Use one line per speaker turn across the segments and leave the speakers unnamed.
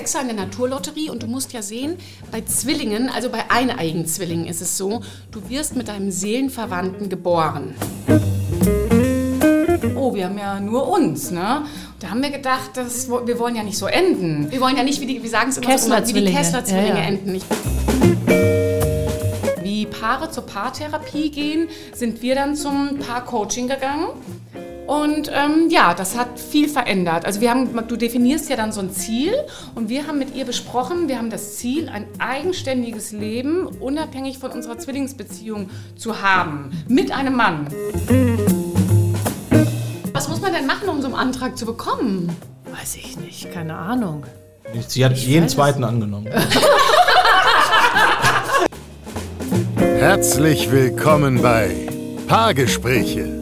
Sechser in der Naturlotterie und du musst ja sehen, bei Zwillingen, also bei eineigen Zwillingen ist es so, du wirst mit deinem Seelenverwandten geboren.
Oh, wir haben ja nur uns, ne? Da haben wir gedacht, das, wir wollen ja nicht so enden.
Wir wollen ja nicht, wie die, wir sagen es immer so, immer, wie die
Kessler-Zwillinge.
Kessler-Zwillinge
Ja, ja.
enden. Ich,
Wie Paare zur Paartherapie gehen, sind wir dann zum Paarcoaching gegangen. Und ähm, ja, das hat viel verändert. Also wir haben, du definierst ja dann so ein Ziel und wir haben mit ihr besprochen, wir haben das Ziel, ein eigenständiges Leben unabhängig von unserer Zwillingsbeziehung zu haben. Mit einem Mann.
was muss man denn machen, um so einen Antrag zu bekommen?
Weiß ich nicht, keine Ahnung.
Sie hat jeden
weiß es.
zweiten angenommen.
Herzlich willkommen bei Paargespräche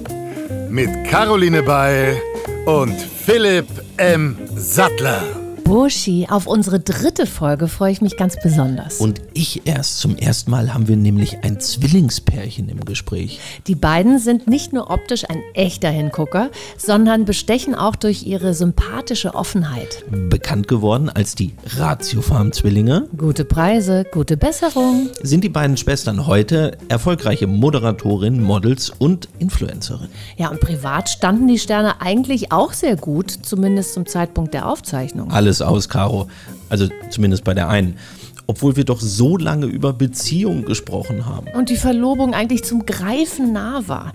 mit Caroline Beil und Philipp M. Sattler.
Burschi, auf unsere dritte Folge freue ich mich ganz besonders.
Und ich erst. Zum ersten Mal haben wir nämlich ein Zwillingspärchen im Gespräch.
Die beiden sind nicht nur optisch ein echter Hingucker, sondern bestechen auch durch ihre sympathische Offenheit.
Bekannt geworden als die Ratiofarm-Zwillinge
Gute Preise, gute Besserung.
sind die beiden Schwestern heute erfolgreiche Moderatorinnen, Models und Influencerinnen.
Ja, und privat standen die Sterne eigentlich auch sehr gut, zumindest zum Zeitpunkt der Aufzeichnung.
Alles aus, Caro. Also zumindest bei der einen. Obwohl wir doch so lange über Beziehungen gesprochen haben.
Und die Verlobung eigentlich zum Greifen nah war.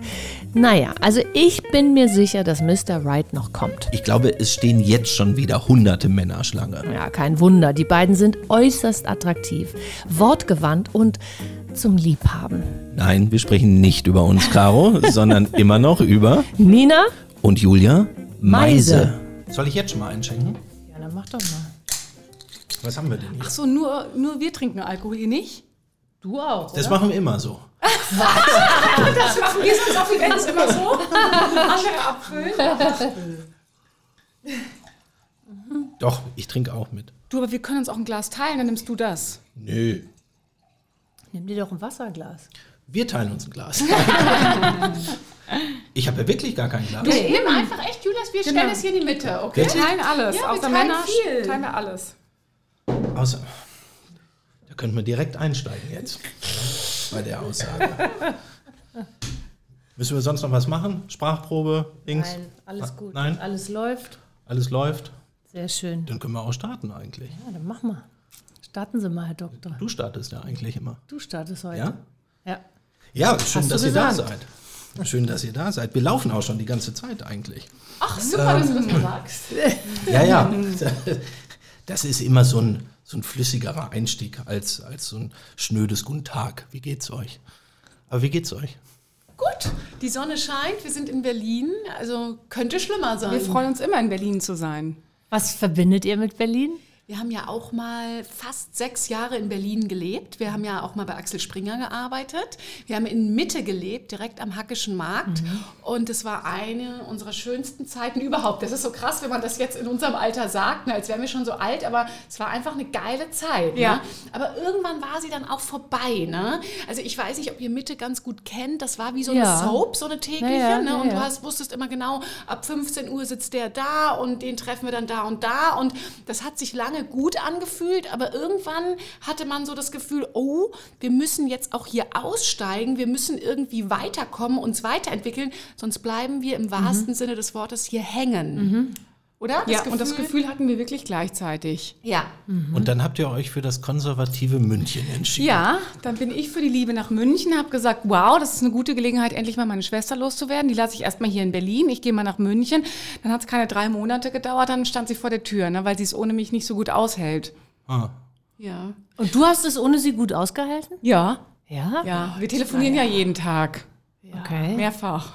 Naja, also ich bin mir sicher, dass Mr. Right noch kommt.
Ich glaube, es stehen jetzt schon wieder hunderte Männer Schlange.
Ja, kein Wunder, die beiden sind äußerst attraktiv, wortgewandt und zum Liebhaben.
Nein, wir sprechen nicht über uns, Caro, sondern immer noch über
Nina?
und Julia
Meise.
Soll ich jetzt schon mal einschenken?
Dann mach doch mal.
Was haben wir denn hier?
Ach so, nur, nur wir trinken Alkohol, ihr nicht?
Du auch.
Das machen wir immer so.
Das machen wir sonst auf Events immer so. Andere abfüllen.
Doch, ich trinke auch mit.
Du, aber wir können uns auch ein Glas teilen, dann nimmst du das.
Nö.
Nimm dir doch ein Wasserglas.
Wir teilen uns ein Glas. ich habe ja wirklich gar kein Glas.
Nee, nimm einfach echt, Julius, wir stellen es hier in die Mitte, okay?
Wir teilen alles.
Ja, wir
Außer
teilen
Männer
viel.
teilen wir alles.
Außer, da könnten wir direkt einsteigen jetzt. Bei der Aussage. Müssen wir sonst noch was machen? Sprachprobe, Dings?
Nein, alles gut.
Nein?
Alles läuft.
Alles läuft?
Sehr schön.
Dann können wir auch starten eigentlich.
Ja, dann mach mal. Starten Sie mal, Herr Doktor.
Du startest ja eigentlich immer.
Du startest heute.
Ja?
Ja.
Ja, schön,
du
dass ihr da seid. Schön, dass ihr da seid. Wir laufen auch schon die ganze Zeit eigentlich.
Ach, super, dass du das mal sagst.
Ja, ja. Das ist immer so ein, so ein flüssigerer Einstieg als, als so ein schnödes Guten Tag. Wie geht's euch? Aber wie geht's euch?
Gut, die Sonne scheint, wir sind in Berlin, also könnte schlimmer sein.
Wir freuen uns immer in Berlin zu sein.
Was verbindet ihr mit Berlin?
Wir haben ja auch mal fast sechs Jahre in Berlin gelebt. Wir haben ja auch mal bei Axel Springer gearbeitet. Wir haben in Mitte gelebt, direkt am Hackischen Markt. Und es war eine unserer schönsten Zeiten überhaupt. Das ist so krass, wenn man das jetzt in unserem Alter sagt, ne, als wären wir schon so alt, aber es war einfach eine geile Zeit.
Ja.
Ne? Aber irgendwann war sie dann auch vorbei. Ne? Also ich weiß nicht, ob ihr Mitte ganz gut kennt. Das war wie so eine
Ja.
Soap, so eine tägliche.
Ja, ja,
ne? Und du hast, wusstest immer genau, ab 15 Uhr sitzt der da und den treffen wir dann da und da. Und das hat sich lange gut angefühlt, aber irgendwann hatte man so das Gefühl, oh, wir müssen jetzt auch hier aussteigen, wir müssen irgendwie weiterkommen, uns weiterentwickeln, sonst bleiben wir im wahrsten Sinne des Wortes hier hängen. Oder?
Ja, und das Gefühl hatten wir wirklich gleichzeitig.
Ja.
Und dann habt ihr euch für das konservative München entschieden.
Ja, dann bin ich für die Liebe nach München, habe gesagt, wow, das ist eine gute Gelegenheit, endlich mal meine Schwester loszuwerden. Die lasse ich erstmal hier in Berlin, ich gehe mal nach München. Dann hat es keine drei Monate gedauert, dann stand sie vor der Tür, ne, weil sie es ohne mich nicht so gut aushält.
Ah.
Ja.
Und du hast es ohne sie gut ausgehalten?
Ja,
Ja.
ja, wir telefonieren ja jeden Tag,
Okay.
mehrfach.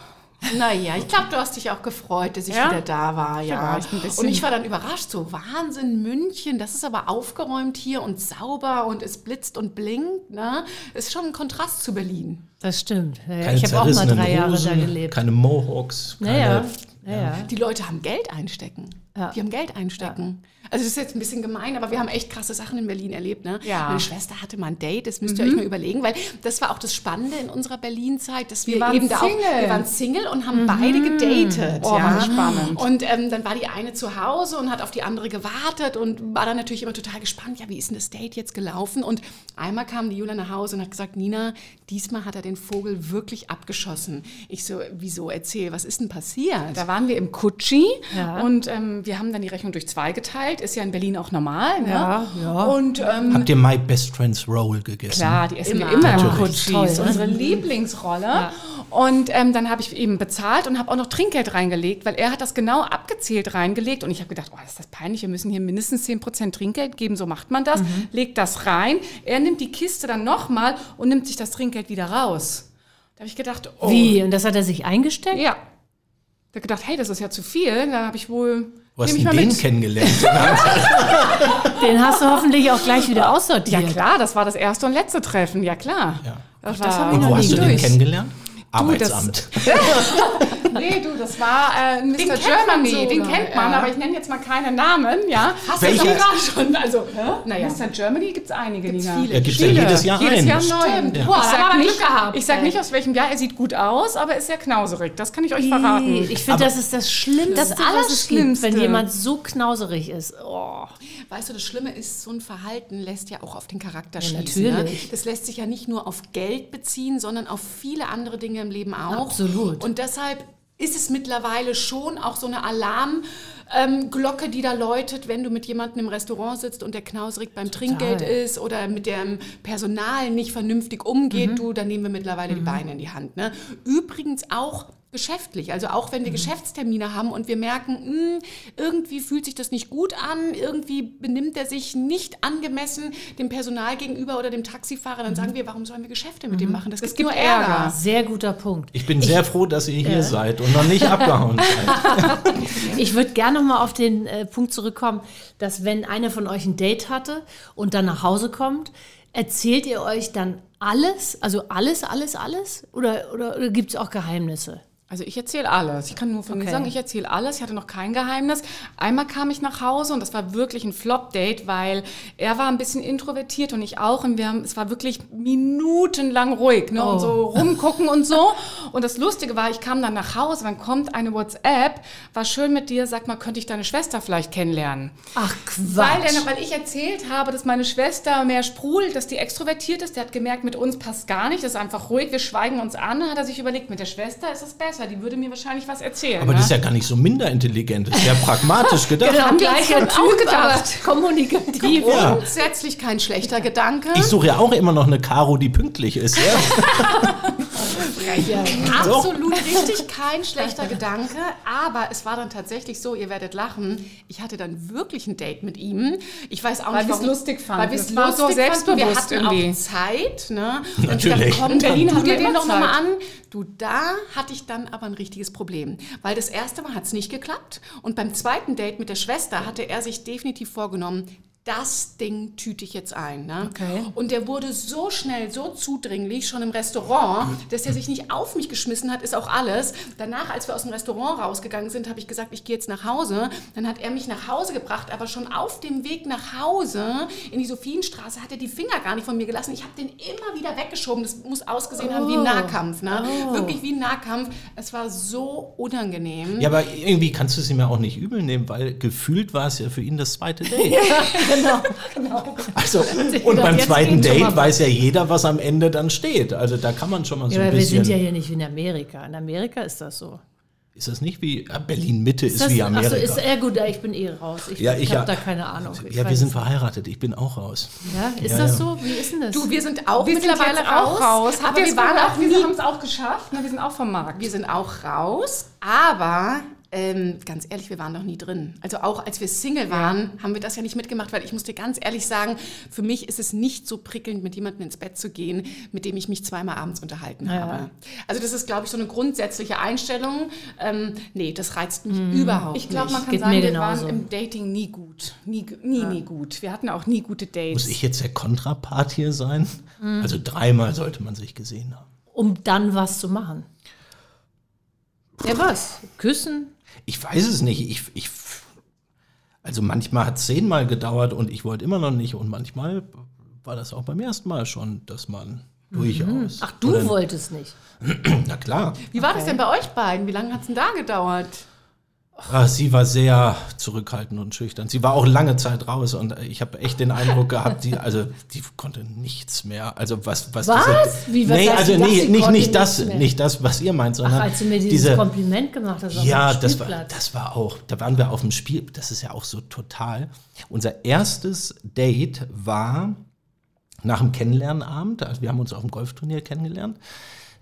Naja, ich glaube, du hast dich auch gefreut, dass ich
Ja?
wieder da war, ja.
Ein bisschen.
Und ich war dann überrascht, so Wahnsinn, München, das ist aber aufgeräumt hier und sauber und es blitzt und blinkt, ne? Ist schon ein Kontrast zu Berlin.
Das stimmt. Ja,
Keine
ich habe auch mal drei Jahre da gelebt.
keine Mohawks, keine
Naja. Ja, ja.
Die Leute haben Geld einstecken. Die haben Geld einstecken. Also das ist jetzt ein bisschen gemein, aber wir haben echt krasse Sachen in Berlin erlebt. Ne?
Ja.
Meine Schwester hatte mal ein Date, das müsst ihr euch mal überlegen, weil das war auch das Spannende in unserer Berlin-Zeit, dass wir,
waren
eben da auch,
Single.
wir waren Single und haben beide gedatet.
Oh, das spannend.
Und ähm, dann war die eine zu Hause und hat auf die andere gewartet und war dann natürlich immer total gespannt, ja, wie ist denn das Date jetzt gelaufen? Und einmal kam die Julia nach Hause und hat gesagt, Nina, diesmal hat er den Vogel wirklich abgeschossen. Ich so, wieso, erzähl, was ist denn passiert?
Da waren wir im Kutschi
Ja.
und ähm, wir haben dann die Rechnung durch zwei geteilt. Ist ja in Berlin auch normal. Ne?
Ja, ja.
Und ähm,
Habt ihr My Best Friends Roll gegessen?
Klar, die essen
Immer.
wir immer im
Natürlich.
Kutschi.
Toll,
Das ist
ne?
unsere Lieblingsrolle. Und ähm, dann habe ich eben bezahlt und habe auch noch Trinkgeld reingelegt, weil er hat das genau abgezählt reingelegt. Und ich habe gedacht, oh, ist das peinlich, wir müssen hier mindestens 10% Trinkgeld geben, so macht man das. Legt das rein. Er nimmt die Kiste dann nochmal und nimmt sich das Trinkgeld wieder raus. Da habe ich gedacht, oh.
Wie? Und das hat er sich eingesteckt?
Ja. Da gedacht, hey, das ist ja zu viel. Dann habe ich wohl...
Wo hast du
mal
den
mit.
kennengelernt?
Den hast du hoffentlich auch gleich wieder
Ja
aussortiert.
klar, das war das erste und letzte Treffen, ja klar.
Ja.
Das,
das
war
Und wo hast du den kennengelernt?
Das-
Arbeitsamt.
Nee, du, das war äh, Mr.
man
Germany,
sogar,
den kennt man,
ja.
aber ich nenne jetzt mal keine Namen, ja.
Hast
Welche?
du sogar schon, also,
Naja, Mr. Germany gibt es einige,
Gibt's
Nina.
viele.
Ja, gibt's ja jedes Jahr
Jedes
einen.
Jahr neu.
Stimmt.
Ich
Boah, da
sag nicht,
Glück gehabt,
ich sag nicht aus welchem Jahr, er sieht gut aus, aber ist sehr knauserig. Das kann ich euch verraten.
Ich finde, das ist das Schlimmste,
Das
gibt,
Allerschlimmste.
wenn jemand so knauserig ist. Oh.
Weißt du, das Schlimme ist, so ein Verhalten lässt ja auch auf den Charakter
Ja,
schließen.
natürlich.
Ne? Das lässt sich ja nicht nur auf Geld beziehen, sondern auf viele andere Dinge im Leben auch.
Absolut.
Und deshalb ist es mittlerweile schon auch so eine Alarmglocke, ähm, die da läutet, wenn du mit jemandem im Restaurant sitzt und der knauserig beim Trinkgeld ist oder mit dem Personal nicht vernünftig umgeht, du, dann nehmen wir mittlerweile die Beine in die Hand. Ne? Übrigens auch geschäftlich, also auch wenn wir Geschäftstermine haben und wir merken, mh, irgendwie fühlt sich das nicht gut an, irgendwie benimmt er sich nicht angemessen dem Personal gegenüber oder dem Taxifahrer, dann sagen wir, warum sollen wir Geschäfte mit dem machen? Das, gibt, nur Ärger.
Sehr guter Punkt.
Ich bin sehr froh, dass ihr hier seid und noch nicht abgehauen seid.
Ich würde gerne noch mal auf den äh, Punkt zurückkommen, dass wenn einer von euch ein Date hatte und dann nach Hause kommt, erzählt ihr euch dann alles? Also alles, alles, alles? Oder, oder, oder gibt es auch Geheimnisse?
Also ich erzähle alles. Ich kann nur von mir
Okay.
sagen, ich erzähle alles. Ich hatte noch kein Geheimnis. Einmal kam ich nach Hause und das war wirklich ein Flop-Date, weil er war ein bisschen introvertiert und ich auch. Und wir haben, es war wirklich minutenlang ruhig ne? und so rumgucken und so. Und das Lustige war, ich kam dann nach Hause, dann kommt eine WhatsApp, war schön mit dir, sag mal, könnte ich deine Schwester vielleicht kennenlernen?
Ach
Weil,
Quatsch.
der, weil ich erzählt habe, dass meine Schwester mehr sprudelt, dass die extrovertiert ist. Der hat gemerkt, mit uns passt gar nicht, das ist einfach ruhig, wir schweigen uns an. Dann hat er sich überlegt, mit der Schwester ist es besser, die würde mir wahrscheinlich was erzählen.
Aber
ne?
das ist ja gar nicht so minder intelligent, das ist ja pragmatisch gedacht.
genau, gleicher Typ,
gedacht.
kommunikativ.
Ja.
Grundsätzlich kein schlechter Gedanke.
Ich suche ja auch immer noch eine Caro, die pünktlich ist. Ja?
Absolut richtig, kein schlechter Gedanke. Aber es war dann tatsächlich so, ihr werdet lachen, ich hatte dann wirklich ein Date mit ihm. Ich weiß auch
Weil
nicht,
wir es
warum-
lustig fanden.
Weil wir es
war so
lustig fanden. Wir
selbstbewusst
hatten
irgendwie.
auch Zeit. Ne?
Natürlich.
Und ich dachte, komm,
In Berlin
dann tu dir den doch nochmal an. Du, da hatte ich dann aber ein richtiges Problem. Weil das erste Mal hat es nicht geklappt. Und beim zweiten Date mit der Schwester hatte er sich definitiv vorgenommen, das Ding tüte ich jetzt ein. Ne?
Okay.
Und der wurde so schnell, so zudringlich, schon im Restaurant, dass er sich nicht auf mich geschmissen hat, ist auch alles. Danach, als wir aus dem Restaurant rausgegangen sind, habe ich gesagt, ich gehe jetzt nach Hause. Dann hat er mich nach Hause gebracht, aber schon auf dem Weg nach Hause in die Sophienstraße hat er die Finger gar nicht von mir gelassen. Ich habe den immer wieder weggeschoben. Das muss ausgesehen haben wie ein Nahkampf. Ne? Wirklich wie ein Nahkampf. Es war so unangenehm.
ja, aber irgendwie kannst du es ihm ja auch nicht übel nehmen, weil gefühlt war es ja für ihn das zweite Date.
genau.
Also, und beim zweiten Date weiß ja jeder, was am Ende dann steht. Also da kann man schon mal so
Ja,
ein
aber wir
bisschen.
sind ja hier nicht wie in Amerika. In Amerika ist das so.
ist das nicht wie ja, Berlin Mitte ist,
das,
wie
Achso,
Amerika?
ist, ja gut, ich bin eh raus. Ich,
Ja,
ich, habe
ja-
da keine Ahnung. Ich
ja, wir sind verheiratet. Ich bin auch raus.
Ja, ist
Ja,
das
ja.
so? Wie ist denn das?
Du, wir sind auch
wir sind
mittlerweile
jetzt auch raus.
aber wir waren auch
wir haben es auch geschafft. Ne? Wir sind auch vom Markt.
Wir sind auch raus, aber ähm, ganz ehrlich, wir waren noch nie drin. Also auch als wir Single waren, haben wir das ja nicht mitgemacht, weil ich muss dir ganz ehrlich sagen, für mich ist es nicht so prickelnd, mit jemandem ins Bett zu gehen, mit dem ich mich zweimal abends unterhalten habe. Also das ist, glaube ich, so eine grundsätzliche Einstellung. Ähm, nee, das reizt mich überhaupt
Ich glaube, man
nicht.
kann
Geht
sagen, wir
genauso.
waren im Dating nie gut. Nie, nie, nie gut. Wir hatten auch nie gute Dates.
Muss ich jetzt der Kontrapart hier sein?
Mhm.
Also dreimal sollte man sich gesehen haben.
um dann was zu machen. Ja, was? Küssen?
Ich weiß es nicht. Ich, ich, Also manchmal hat es zehnmal gedauert und ich wollte immer noch nicht. Und manchmal war das auch beim ersten Mal schon, dass man durchaus.
Ach, du
Oder-
wolltest nicht.
Na klar.
Wie war das denn bei euch beiden? Wie lange hat es denn da gedauert?
Ah, sie war sehr zurückhaltend und schüchtern. Sie war auch lange Zeit raus und ich habe echt den Eindruck gehabt, die, also die konnte nichts mehr. Also was, was,
Was?
Diese,
Wie, was
nee, also
das?
nee, nicht, nicht das,
mehr?
nicht das, was ihr meint,
Ach,
sondern
als du mir dieses
diese,
Kompliment gemacht hast auf
ja, das war, das war auch, da waren wir auf dem Spiel, das ist ja auch so total. Unser erstes Date war nach dem Kennenlernabend, also wir haben uns auf dem Golfturnier kennengelernt.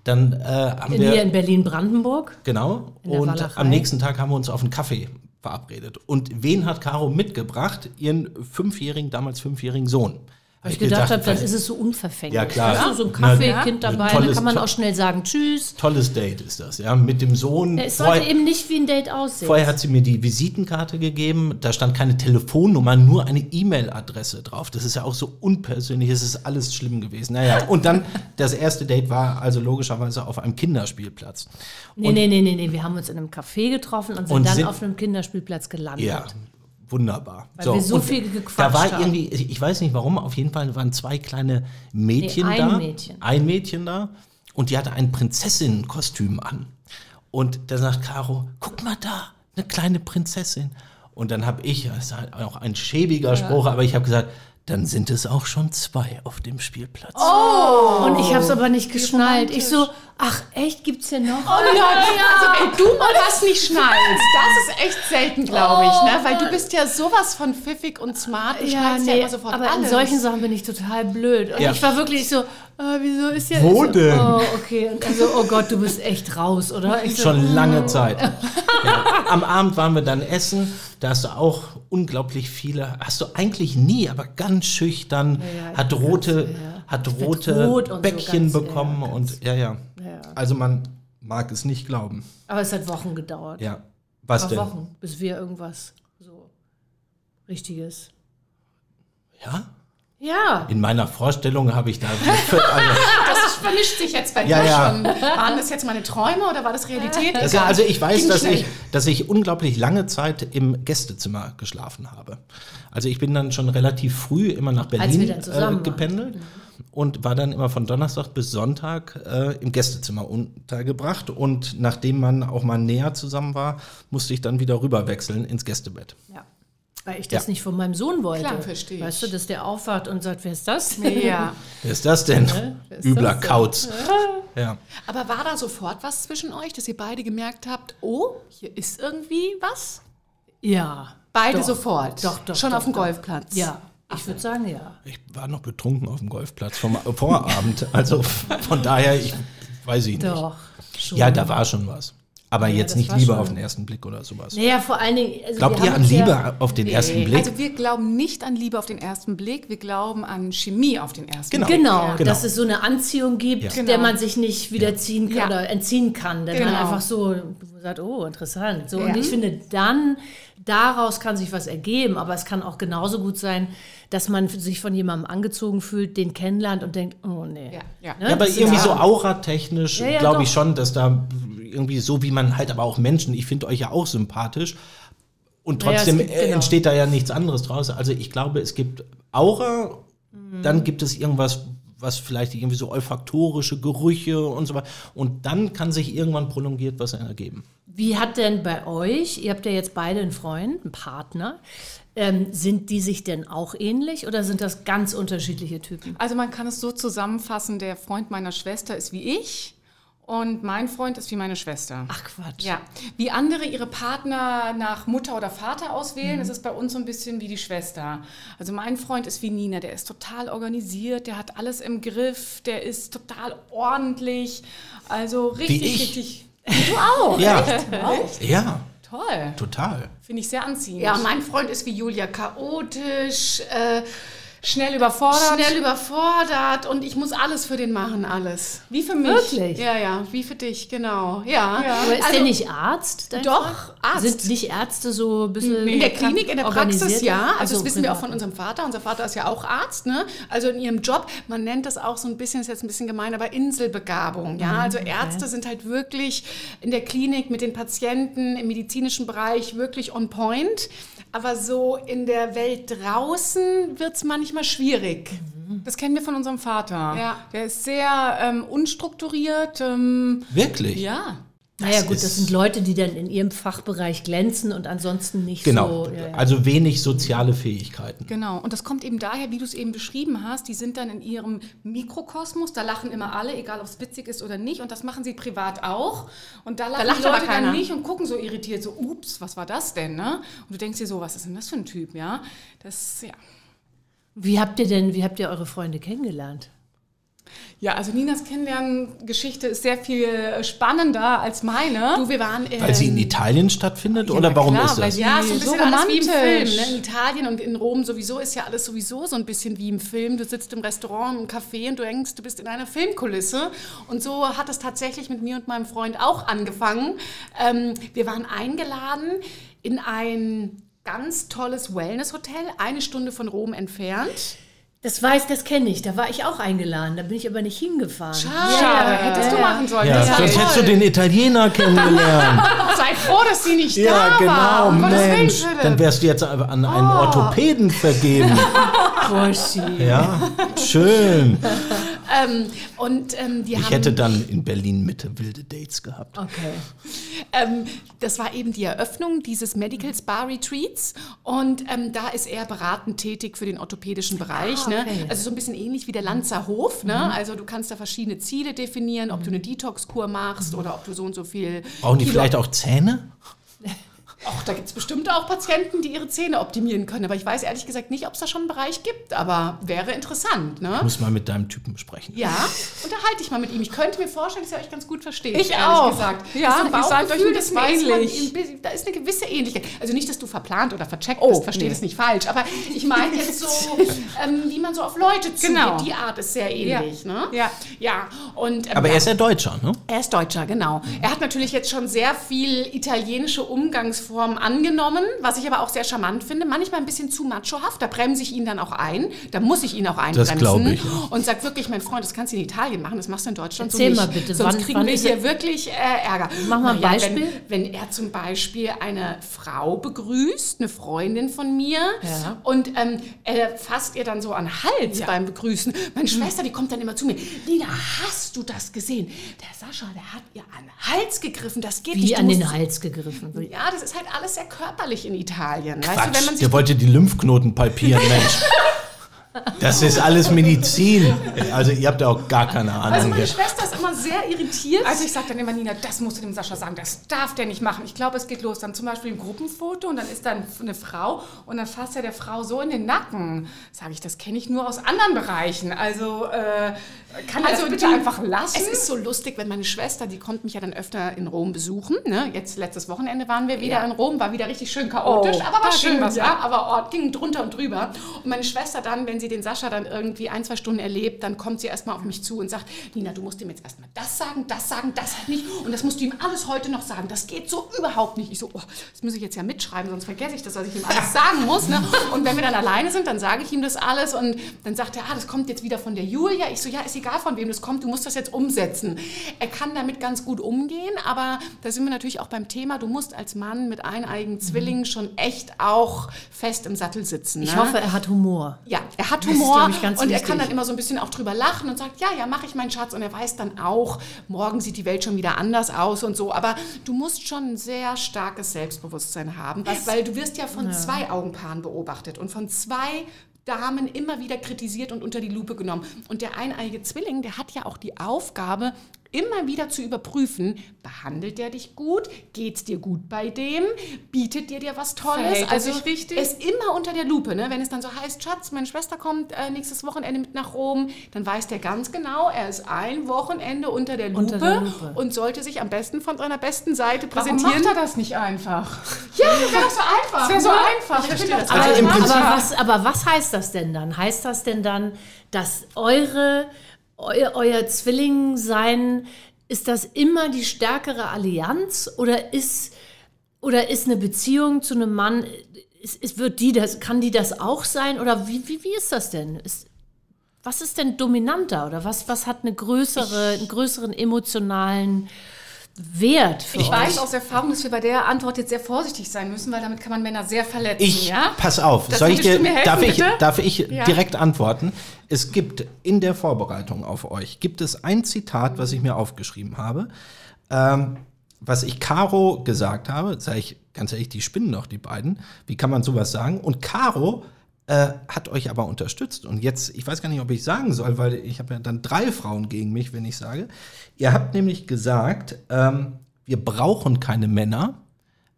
Dann äh, haben
In,
wir
hier in Berlin-Brandenburg.
Genau.
In der
Und
Walachei.
am nächsten Tag haben wir uns auf einen Kaffee verabredet. Und wen hat Caro mitgebracht? Ihren fünfjährigen, damals fünfjährigen Sohn.
Weil ich gedacht habe, dann ist es so unverfänglich.
Ja, klar.
Du, so ein Kaffeekind
ja.
dabei,
Ein
da
tolles-
kann man auch schnell sagen Tschüss.
Tolles Date ist das, ja. Mit dem Sohn.
Es sollte
Vorher,
eben nicht wie ein Date aussehen.
vorher hat sie mir die Visitenkarte gegeben. Da stand keine Telefonnummer, nur eine E-Mail-Adresse drauf. Das ist ja auch so unpersönlich. Es ist alles schlimm gewesen. Naja, und dann das erste Date war also logischerweise auf einem Kinderspielplatz.
nee, nee, nee, nee, nee, wir haben uns in einem Café getroffen und sind
Und
dann
sind-
auf einem Kinderspielplatz gelandet.
Ja, wunderbar.
Weil wir so viel gequatscht
Da war
haben.
irgendwie, ich weiß nicht warum, auf jeden Fall waren zwei kleine Mädchen
Nee, ein
da.
Mädchen.
Ein Mädchen da. Und die hatte ein Prinzessinnenkostüm an. Und da sagt Caro, guck mal da, eine kleine Prinzessin. Und dann habe ich, das ist halt auch ein schäbiger Spruch, aber ich habe gesagt, dann sind es auch schon zwei auf dem Spielplatz.
Oh. Und ich habe es aber nicht geschnallt. Ich so, ach echt, gibt's hier noch?
Oh ja, also wenn du mal was nicht schnallst, das ist echt selten, glaube ich, ne? Weil du bist ja sowas von pfiffig und smart, du
Ja,
schnallst ja
nee,
immer sofort
aber
alles.
in solchen Sachen bin ich total blöd. Und
Ja.
ich war wirklich so, äh, wieso ist ja...
Wo
ich so,
denn?
Oh, okay. Und also, oh Gott, du bist echt raus, oder? Ich so,
Schon lange Zeit. Ja. Am Abend waren wir dann essen. Da hast du auch unglaublich viele, hast du eigentlich nie, aber ganz schüchtern,
Ja, ja,
hat
ich
rote, hat rote
rot und so
Bäckchen
ganz,
bekommen
ganz-
und ja, ja,
Ja.
Also man mag es nicht glauben.
Aber es hat Wochen gedauert.
Ja. Was
Ein
denn?
paar Wochen, bis wir irgendwas so Richtiges...
Ja?
Ja.
In meiner Vorstellung habe ich da. Also,
das vermischt sich jetzt bei
Ja,
dir
ja.
schon. Waren das jetzt meine Träume oder war das Realität?
das,
Egal.
also ich weiß,
Ging
dass
schnell.
ich, dass ich unglaublich lange Zeit im Gästezimmer geschlafen habe. Also ich bin dann schon relativ früh immer nach Berlin äh,
waren.
Und war dann immer von Donnerstag bis Sonntag äh, im Gästezimmer untergebracht. Und nachdem man auch mal näher zusammen war, musste ich dann wieder rüberwechseln ins Gästebett.
ja. Weil ich das
Ja.
nicht von meinem Sohn wollte.
Klar, verstehe ich.
Weißt du, dass der aufwacht und sagt, wer ist das?
Ja.
Wer ist das denn?
Wer ist
Übler
das?
Kauz. Ja.
Aber war da sofort was zwischen euch, dass ihr beide gemerkt habt, oh, hier ist irgendwie was?
Ja.
Beide
Doch.
sofort.
Doch, doch.
Schon
doch,
auf dem
doch.
Golfplatz.
Ja. Ich würde sagen, ja.
Ich war noch betrunken auf dem Golfplatz vom Vorabend. Also von daher, ich weiß ich nicht.
Doch. Schon.
Ja, da war schon was. Aber jetzt
das
nicht Liebe
schon-
auf den ersten Blick oder sowas.
Naja, vor allen Dingen. Also
Glaubt ihr an Liebe
Ja,
auf den ersten Blick?
Also wir glauben nicht an Liebe auf den ersten Blick, wir glauben an Chemie auf den ersten
Genau.
Blick.
Genau,
Genau.
dass es so eine Anziehung gibt,
Ja.
der
Genau.
man sich nicht wiederziehen kann
Ja.
oder entziehen kann. Der man
Genau.
einfach so sagt, oh, interessant. So, Und
Ja.
ich finde, dann daraus kann sich was ergeben, aber es kann auch genauso gut sein, dass man sich von jemandem angezogen fühlt, den kennenlernt und denkt, oh nee.
Ja, ja.
Ne?
Ja, aber irgendwie
ja-
so auratechnisch
Ja, ja,
glaube ich schon, dass da irgendwie so wie man halt aber auch Menschen, ich finde euch ja auch sympathisch und trotzdem
gibt-
äh,
genau.
entsteht da ja nichts anderes draus. Also ich glaube, es gibt Aura,
Mhm.
dann gibt es irgendwas, was vielleicht irgendwie so olfaktorische Gerüche und so weiter und dann kann sich irgendwann prolongiert was ergeben.
Wie hat denn bei euch, ihr habt ja jetzt beide einen Freund, einen Partner, ähm, sind die sich denn auch ähnlich oder sind das ganz unterschiedliche Typen?
Also man kann es so zusammenfassen, der Freund meiner Schwester ist wie ich und mein Freund ist wie meine Schwester.
Ach Quatsch.
Ja, wie andere ihre Partner nach Mutter oder Vater auswählen, ist es bei uns so ein bisschen wie die Schwester. Also mein Freund ist wie Nina, der ist total organisiert, der hat alles im Griff, der ist total ordentlich, also richtig,
ich.
richtig. Du auch,
Ja.
echt?
Ja,
Toll,
total.
finde ich sehr anziehend.
Ja, mein Freund ist wie Julia chaotisch, äh,
Schnell überfordert.
schnell überfordert und ich muss alles für den machen, alles.
wie für mich.
Wirklich?
Ja, ja, wie für dich, genau. Ja.
Aber ist
Also,
der nicht Arzt?
Doch,
Freund?
Arzt.
Sind nicht Ärzte so ein bisschen.
In der Klinik, in der Praxis, ja. Also
so,
das wissen wir auch
privat.
von unserem Vater. Unser Vater ist ja auch Arzt, ne? Also in ihrem Job, man nennt das auch so ein bisschen, ist jetzt ein bisschen gemein, aber Inselbegabung, ja. Also Ärzte sind halt wirklich in der Klinik mit den Patienten im medizinischen Bereich wirklich on point. Aber so in der Welt draußen wird es manchmal schwierig.
Das kennen wir von unserem Vater.
Ja.
Der ist sehr ähm, unstrukturiert. Ähm,
Wirklich?
ja.
Naja, gut,
ist-
das sind Leute, die dann in ihrem Fachbereich glänzen und ansonsten nicht
Genau.
so. Ja, ja.
Also wenig soziale Fähigkeiten.
Genau, und das kommt eben daher, wie du es eben beschrieben hast, die sind dann in ihrem Mikrokosmos, da lachen immer alle, egal ob es witzig ist oder nicht, und das machen sie privat auch. Und da lachen
lacht
die
aber
Leute dann nicht und gucken so irritiert, so, ups, was war das denn, ne? Und du denkst dir so, was ist denn das für ein Typ, ja? Das, ja.
Wie habt ihr denn, wie habt ihr eure Freunde kennengelernt?
Ja, also Ninas Kennenlerngeschichte ist sehr viel äh, spannender als meine.
Du, wir waren
Weil sie in Italien stattfindet oder warum
klar,
ist
weil
das?
sie-
Ja, so ein
So
bisschen alles wie im
romantisch.
Film. Ne? In Italien und in Rom sowieso ist ja alles sowieso so ein bisschen wie im Film. Du sitzt im Restaurant, im Café und du denkst, du bist in einer Filmkulisse. Und so hat es tatsächlich mit mir und meinem Freund auch angefangen. Ähm, wir waren eingeladen in ein ganz tolles Wellness-Hotel, eine Stunde von Rom entfernt.
Das weiß, das kenne ich. Da war ich auch eingeladen. Da bin ich aber nicht hingefahren.
Schade, hättest du machen sollen.
Ja, sonst
toll.
hättest du den Italiener kennengelernt.
Seid froh, dass sie nicht
ja,
da
genau,
war. Um
Mensch. Dann wärst du jetzt an einen Orthopäden vergeben. Ja, schön.
Ähm, und ähm, die
Ich
haben
hätte dann in Berlin Mitte wilde Dates gehabt.
Okay.
Ähm, das war eben die Eröffnung dieses Medical Spa Retreats und ähm, da ist er beratend tätig für den orthopädischen Bereich. ne?
okay.
Also so ein bisschen ähnlich wie der Lanzer Hof. Ne? Also du kannst da verschiedene Ziele definieren, ob du eine Detox-Kur machst oder ob du so und so viel.
Brauchen die
Kilo-
vielleicht auch Zähne?
Ach, da gibt es bestimmt auch Patienten, die ihre Zähne optimieren können. Aber ich weiß ehrlich gesagt nicht, ob es da schon einen Bereich gibt. Aber wäre interessant. Ne?
Muss mal mit deinem Typen sprechen.
Ja, unterhalte ich mal mit ihm. Ich könnte mir vorstellen, dass er euch ganz gut versteht.
Ich
ehrlich
auch.
Gesagt.
Ja,
Das ist
ihr ein
das
bisschen
ist man-
ähnlich.
Da ist eine gewisse Ähnlichkeit. Also nicht, dass du verplant oder vercheckt
Oh,
bist, verstehe
nee.
das nicht falsch. Aber ich meine jetzt so, ähm, wie man so auf Leute zugeht.
Genau.
Die Art ist sehr ähnlich. Ne?
Ja.
ja. Und, ähm,
Aber
ja.
er ist ja Deutscher, ne?
Er ist Deutscher, genau. Er hat natürlich jetzt schon sehr viel italienische Umgangsformen angenommen, was ich aber auch sehr charmant finde. Manchmal ein bisschen zu machohaft, da bremse ich ihn dann auch ein. Da muss ich ihn auch einbremsen.
ich, ja.
Und sag wirklich, mein Freund, das kannst du in Italien machen, das machst du in Deutschland
Erzähl
so
mal
nicht.
bitte,
Sonst
wann-
kriegen
wann
wir hier
er-
wirklich äh, Ärger.
Mach mal ein
Naja,
Beispiel.
Wenn, wenn er zum Beispiel eine Frau begrüßt, eine Freundin von mir,
Ja.
und ähm, er fasst ihr dann so an den Hals beim Begrüßen. Meine Schwester, die kommt dann immer zu mir. Lina, hast du das gesehen? Der Sascha, der hat ihr an den Hals gegriffen. Das geht
Wie
nicht. Du
an den Hals gegriffen.
Ja, das ist halt alles sehr körperlich in Italien. Weißt du,
Quatsch,
wenn man sich
der wollte die Lymphknoten palpieren, Mensch. Das ist alles Medizin. Also ihr habt ja auch gar keine Ahnung.
also meine
hier.
Schwester ist immer sehr irritiert.
Also ich sage dann immer, Nina, das musst du dem Sascha sagen, das darf der nicht machen. Ich glaube, es geht los dann zum Beispiel im Gruppenfoto und dann ist dann eine Frau und dann fasst er der Frau so in den Nacken. Sage ich, das kenne ich nur aus anderen Bereichen. Also äh, kann
Also
das bitte
die-
einfach lassen?
Es ist so lustig, wenn meine Schwester, die kommt mich ja dann öfter in Rom besuchen. Ne? Jetzt letztes Wochenende waren wir wieder in Rom, war wieder richtig schön chaotisch,
Oh,
aber war
da
schön,
was
ja,
ab.
aber Ort ging drunter und drüber. Und meine Schwester dann, wenn sie den Sascha dann irgendwie ein, zwei Stunden erlebt, dann kommt sie erstmal auf mich zu und sagt, Nina, du musst ihm jetzt erstmal das sagen, das sagen, das halt nicht und das musst du ihm alles heute noch sagen. Das geht so überhaupt nicht. Ich so, oh, das muss ich jetzt ja mitschreiben, sonst vergesse ich das, was ich ihm alles sagen muss. Ne? Und wenn wir dann alleine sind, dann sage ich ihm das alles und dann sagt er, ah, das kommt jetzt wieder von der Julia. Ich so, ja, ist egal von wem das kommt, du musst das jetzt umsetzen. Er kann damit ganz gut umgehen, aber da sind wir natürlich auch beim Thema, du musst als Mann mit eineigen Zwillingen schon echt auch fest im Sattel sitzen.
Ich
ne?
hoffe, er hat Humor.
Ja, er hat Humor und er
wichtig.
kann dann immer so ein bisschen auch drüber lachen und sagt, ja, ja, mache ich meinen Schatz und er weiß dann auch, morgen sieht die Welt schon wieder anders aus und so, aber du musst schon ein sehr starkes Selbstbewusstsein haben, weil du wirst ja von zwei Augenpaaren beobachtet und von zwei Damen immer wieder kritisiert und unter die Lupe genommen. Und der eineige Zwilling, der hat ja auch die Aufgabe, immer wieder zu überprüfen, behandelt der dich gut, geht's dir gut bei dem, bietet dir dir was Tolles,
Verhält er
also
richtig?
es immer unter der Lupe, ne? wenn es dann so heißt, Schatz, meine Schwester kommt äh, nächstes Wochenende mit nach Rom, dann weiß der ganz genau, er ist ein Wochenende unter der Lupe,
Unter der Lupe.
und sollte sich am besten von seiner besten Seite
Warum
präsentieren.
macht er das nicht einfach?
Ja, das wäre doch so einfach.
Das wäre so einfach.
Ich verstehe
finde
das.
Also
aber, was, aber was heißt das denn dann? Heißt das denn dann, dass eure, eu, euer Zwillingsein, ist das immer die stärkere Allianz oder ist, oder ist eine Beziehung zu einem Mann, ist, ist, wird die das, kann die das auch sein oder wie, wie, wie ist das denn? Ist, was ist denn dominanter oder was, was hat eine größere, einen größeren emotionalen wert für
Ich
euch?
weiß aus Erfahrung, dass wir bei der Antwort jetzt sehr vorsichtig sein müssen, weil damit kann man Männer sehr verletzen.
Ich,
ja?
pass auf,
Das
soll ich dir,
helfen,
darf, ich, darf ich
Ja.
direkt antworten? Es gibt in der Vorbereitung auf euch, gibt es ein Zitat, was ich mir aufgeschrieben habe, ähm, was ich Caro gesagt habe, sage ich ganz ehrlich, die spinnen doch, die beiden. Wie kann man sowas sagen? Und Caro äh, hat euch aber unterstützt. Und jetzt, ich weiß gar nicht, ob ich sagen soll, weil ich habe ja dann drei Frauen gegen mich, wenn ich sage. Ihr habt nämlich gesagt, ähm, wir brauchen keine Männer,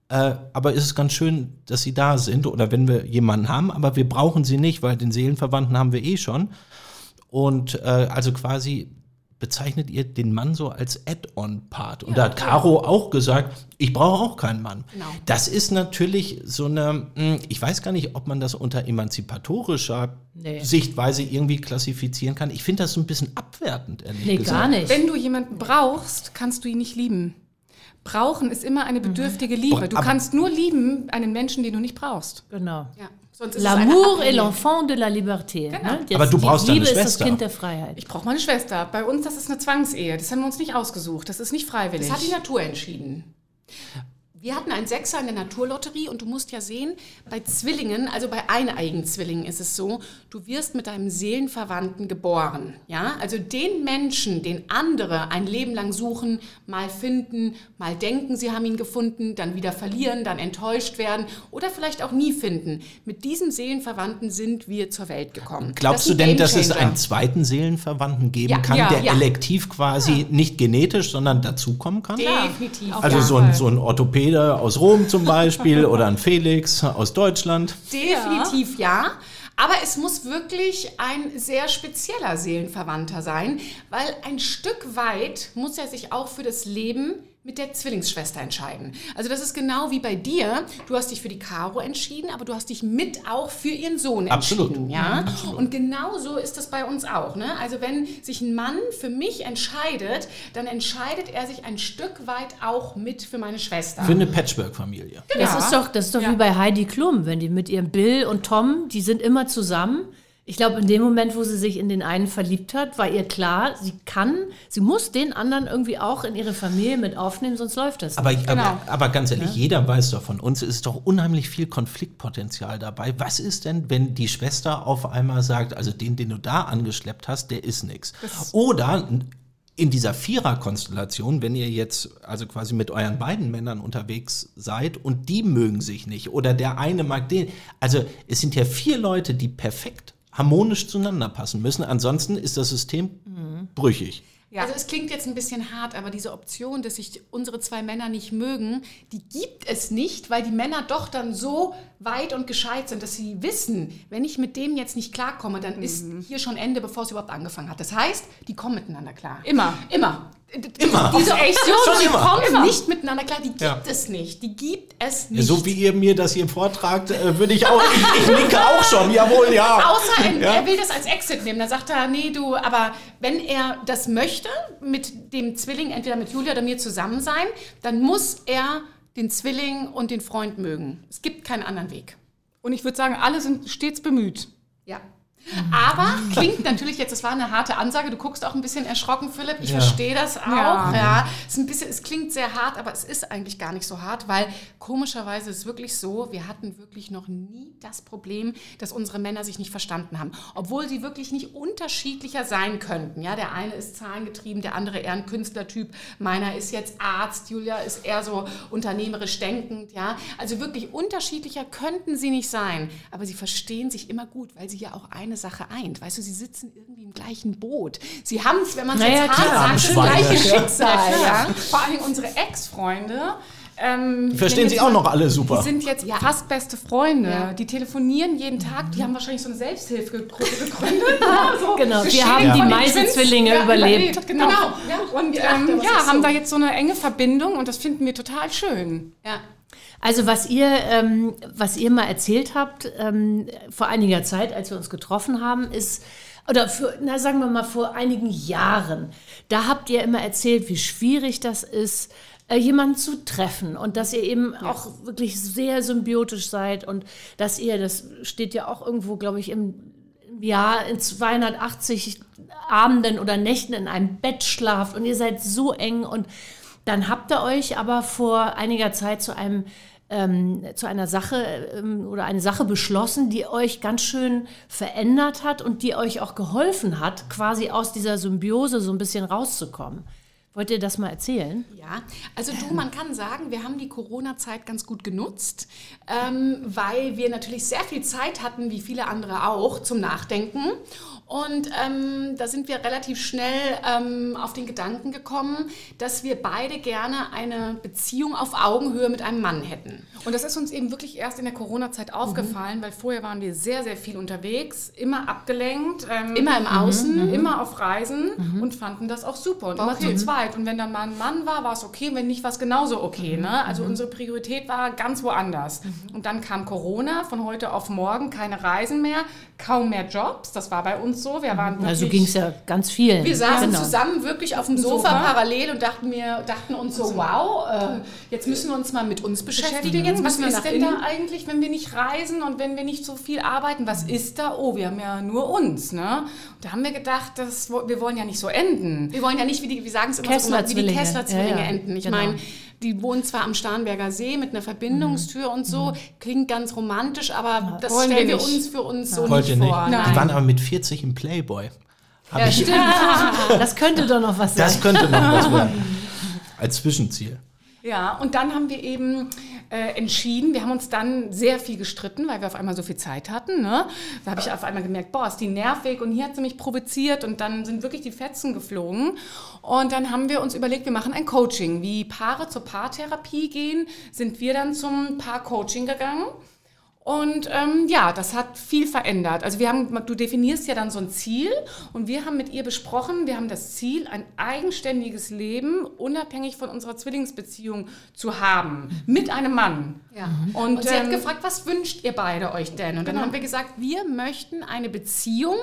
äh, aber es ist ganz schön, dass sie da sind oder wenn wir jemanden haben, aber wir brauchen sie nicht, weil den Seelenverwandten haben wir eh schon. Und äh, also quasi bezeichnet ihr den Mann so als Add-on-Part. Und da hat Caro auch gesagt, ich brauche auch keinen Mann.
Genau.
Das ist natürlich so eine, mh, ich weiß gar nicht, ob man das unter emanzipatorischer
Nee.
Sichtweise irgendwie klassifizieren kann. Ich finde das so ein bisschen abwertend, ehrlich
Nee,
gesagt.
gar nicht.
Wenn du jemanden brauchst, kannst du ihn nicht lieben. Brauchen ist immer eine bedürftige Liebe. Du
Aber-
kannst nur lieben einen Menschen, den du nicht brauchst.
Genau.
Ja.
L'amour est l'enfant de la liberté. Ne?
Aber du
die
brauchst
Liebe
deine
ist das
Schwester.
Kind der Freiheit.
Ich brauche meine Schwester. Bei uns, das ist eine Zwangsehe. Das haben wir uns nicht ausgesucht. Das ist nicht freiwillig.
Das hat die Natur entschieden. Wir hatten einen Sechser in der Naturlotterie und du musst ja sehen, bei Zwillingen, also bei eineigen Zwillingen ist es so, du wirst mit deinem Seelenverwandten geboren. Ja? Also den Menschen, den andere ein Leben lang suchen, mal finden, mal denken, sie haben ihn gefunden, dann wieder verlieren, dann enttäuscht werden oder vielleicht auch nie finden. Mit diesem Seelenverwandten sind wir zur Welt gekommen.
Glaubst du denn, dass es einen zweiten Seelenverwandten geben
Ja,
kann,
ja,
der
ja.
elektiv quasi nicht genetisch, sondern dazukommen kann?
Definitiv.
Also so ein, so ein Orthopäde aus Rom zum Beispiel oder ein Felix aus Deutschland.
Definitiv ja. Aber es muss wirklich ein sehr spezieller Seelenverwandter sein, weil ein Stück weit muss er sich auch für das Leben mit der Zwillingsschwester entscheiden. Also das ist genau wie bei dir. Du hast dich für die Caro entschieden, aber du hast dich mit auch für ihren Sohn
Absolut.
entschieden. Ja? Und genauso ist das bei uns auch. Ne? Also wenn sich ein Mann für mich entscheidet, dann entscheidet er sich ein Stück weit auch mit für meine Schwester.
Für eine Patchwork-Familie.
Das ist doch, das ist doch wie bei Heidi Klum, wenn die mit ihrem Bill und Tom, die sind immer zusammen. Ich glaube, in dem Moment, wo sie sich in den einen verliebt hat, war ihr klar, sie kann, sie muss den anderen irgendwie auch in ihre Familie mit aufnehmen, sonst läuft das nicht.
Aber,
Genau.
aber, aber ganz ehrlich, jeder weiß doch von uns, es ist doch unheimlich viel Konfliktpotenzial dabei. Was ist denn, wenn die Schwester auf einmal sagt, also den, den du da angeschleppt hast, der ist nix? Oder in dieser Vierer-Konstellation, wenn ihr jetzt also quasi mit euren beiden Männern unterwegs seid und die mögen sich nicht oder der eine mag den. Also es sind ja vier Leute, die perfekt harmonisch zueinander passen müssen. Ansonsten ist das System brüchig.
Ja.
Also es klingt jetzt ein bisschen hart, aber diese Option, dass sich unsere zwei Männer nicht mögen, die gibt es nicht, weil die Männer doch dann so weit und gescheit sind, dass sie wissen, wenn ich mit dem jetzt nicht klarkomme, dann ist hier schon Ende, bevor es überhaupt angefangen hat. Das heißt, die kommen miteinander klar.
Immer.
Immer.
Immer.
Diese Option,
Schon
die
immer.
kommen
Immer.
nicht miteinander klar, die gibt
Ja.
es nicht. Die gibt es
Ja,
nicht.
so wie ihr mir das hier vortragt, äh, würde ich auch, ich, ich nicke auch schon, jawohl, ja.
Außer er,
Ja.
er will das als Exit nehmen. Dann sagt er, nee, du, aber wenn er das möchte, mit dem Zwilling, entweder mit Julia oder mir zusammen sein, dann muss er den Zwilling und den Freund mögen. Es gibt keinen anderen Weg.
Und ich würde sagen, alle sind stets bemüht.
Ja. Aber klingt natürlich jetzt, das war eine harte Ansage, du guckst auch ein bisschen erschrocken, Philipp, ich
Ja.
verstehe das auch.
Ja.
Ja. Es, ist ein bisschen, es klingt sehr hart, aber es ist eigentlich gar nicht so hart, weil komischerweise ist es wirklich so, wir hatten wirklich noch nie das Problem, dass unsere Männer sich nicht verstanden haben. Obwohl sie wirklich nicht unterschiedlicher sein könnten. Ja, der eine ist zahlengetrieben, der andere eher ein Künstlertyp, meiner ist jetzt Arzt, Julia ist eher so unternehmerisch denkend. Ja, also wirklich unterschiedlicher könnten sie nicht sein, aber sie verstehen sich immer gut, weil sie ja auch eine Sache eint. Weißt du, sie sitzen irgendwie im gleichen Boot. Sie haben es, wenn man es
Naja,
jetzt hart sagt, das gleiche Schicksal. Ja.
Vor allem unsere Ex-Freunde. Ähm,
verstehen
wir
auch noch alle super.
Die sind jetzt
Ja.
fast beste Freunde.
Ja.
Die telefonieren jeden Tag. Die haben wahrscheinlich so eine Selbsthilfegruppe gegründet. Ja, so
Genau, wir haben die
Twins. Ja,
überlebt.
Genau.
Genau, ja.
Und ähm, ja, haben
so.
da jetzt so eine enge Verbindung und das finden wir total schön.
Ja.
Also was ihr, ähm, was ihr mal erzählt habt ähm, vor einiger Zeit, als wir uns getroffen haben, ist, oder für, na sagen wir mal vor einigen Jahren, da habt ihr immer erzählt, wie schwierig das ist, äh, jemanden zu treffen und dass ihr eben auch wirklich sehr symbiotisch seid und dass ihr, das steht ja auch irgendwo, glaube ich, im im Jahr in 280 Abenden oder Nächten in einem Bett schlaft und ihr seid so eng und Dann habt ihr euch aber vor einiger Zeit zu einem ähm, zu einer Sache ähm, oder eine Sache beschlossen, die euch ganz schön verändert hat und die euch auch geholfen hat, quasi aus dieser Symbiose so ein bisschen rauszukommen. Wollt ihr das mal erzählen?
Ja, also du, man kann sagen, wir haben die Corona-Zeit ganz gut genutzt, ähm, weil wir natürlich sehr viel Zeit hatten, wie viele andere auch, zum Nachdenken. Und ähm, da sind wir relativ schnell ähm, auf den Gedanken gekommen, dass wir beide gerne eine Beziehung auf Augenhöhe mit einem Mann hätten.
Und das ist uns eben wirklich erst in der Corona-Zeit aufgefallen, weil vorher waren wir sehr, sehr viel unterwegs, immer abgelenkt. ähm,
Immer im Außen.
Immer auf Reisen und fanden das auch super und immer zu zweit. Und wenn dann mal ein Mann war, war es okay, wenn nicht, war es genauso okay. Ne? Also unsere Priorität war ganz woanders. Und dann kam Corona, von heute auf morgen keine Reisen mehr, kaum mehr Jobs. Das war bei uns so. Wir waren wirklich,
Also ging es ja ganz vielen.
Wir saßen
Genau.
zusammen wirklich auf dem Sofa,
Sofa.
parallel und dachten, mir, dachten uns so, wow, äh, jetzt müssen wir uns mal mit uns beschäftigen. Jetzt
Was
müssen wir
ist
nach
denn
innen.
da eigentlich, wenn wir nicht reisen und wenn wir nicht so viel arbeiten? Was ist da? Oh, wir haben ja nur uns. Ne? Und da haben wir gedacht, das, wo- wir wollen ja nicht so enden.
Wir wollen ja nicht, wie die, wir sagen es immer so, wie die
Kessler-Zwillinge. Ja, ja.
enden. Ich
Genau.
meine, die wohnen zwar am Starnberger See mit einer Verbindungstür und so, klingt ganz romantisch, aber das
wollen
stellen
wir
wir
nicht.
uns für uns so
Wollte
nicht
nicht.
vor.
Die
Nein.
waren aber mit 40 im Playboy. Hab
Ja,
ich,
stimmt.
Das könnte doch noch was sein.
das könnte noch was werden. Als Zwischenziel.
Ja, und dann haben wir eben äh, entschieden, wir haben uns dann sehr viel gestritten, weil wir auf einmal so viel Zeit hatten. Ne? Da habe ich auf einmal gemerkt, boah, ist die nervig und hier hat sie mich provoziert und dann sind wirklich die Fetzen geflogen. Und dann haben wir uns überlegt, wir machen ein Coaching. Wie Paare zur Paartherapie gehen, sind wir dann zum Paar-Coaching gegangen. Und ähm, ja, das hat viel verändert. Also wir haben, du definierst ja dann so ein Ziel und wir haben mit ihr besprochen, wir haben das Ziel, ein eigenständiges Leben unabhängig von unserer Zwillingsbeziehung zu haben mit einem Mann.
Ja.
Und,
Und, sie hat
ähm,
gefragt, was wünscht ihr beide euch denn? Und dann haben wir gesagt, wir möchten eine Beziehung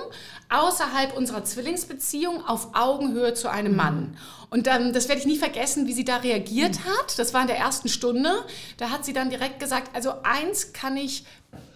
außerhalb unserer Zwillingsbeziehung auf Augenhöhe zu einem Mann. Und dann, das werde ich nie vergessen, wie sie da reagiert hat. Das war in der ersten Stunde. Da hat sie dann direkt gesagt, also eins kann ich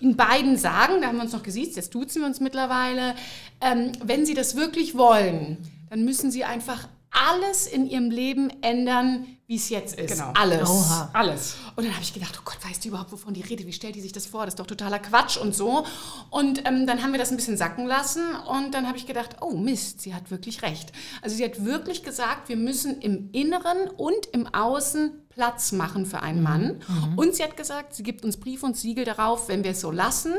Ihnen beiden sagen, da haben wir uns noch gesiezt, jetzt duzen wir uns mittlerweile, ähm, wenn Sie das wirklich wollen, dann müssen Sie einfach alles in Ihrem Leben ändern, wie es jetzt ist.
Genau.
Alles.
Oha.
alles.
Und dann habe ich gedacht, oh Gott, weißt du überhaupt, wovon die redet? Wie stellt die sich das vor? Das ist doch totaler Quatsch und so. Und ähm, dann haben wir das ein bisschen sacken lassen und dann habe ich gedacht, oh Mist, sie hat wirklich recht. Also sie hat wirklich gesagt, wir müssen im Inneren und im Außen Platz machen für einen Mann. Und sie hat gesagt, sie gibt uns Brief und Siegel darauf, wenn wir es so lassen,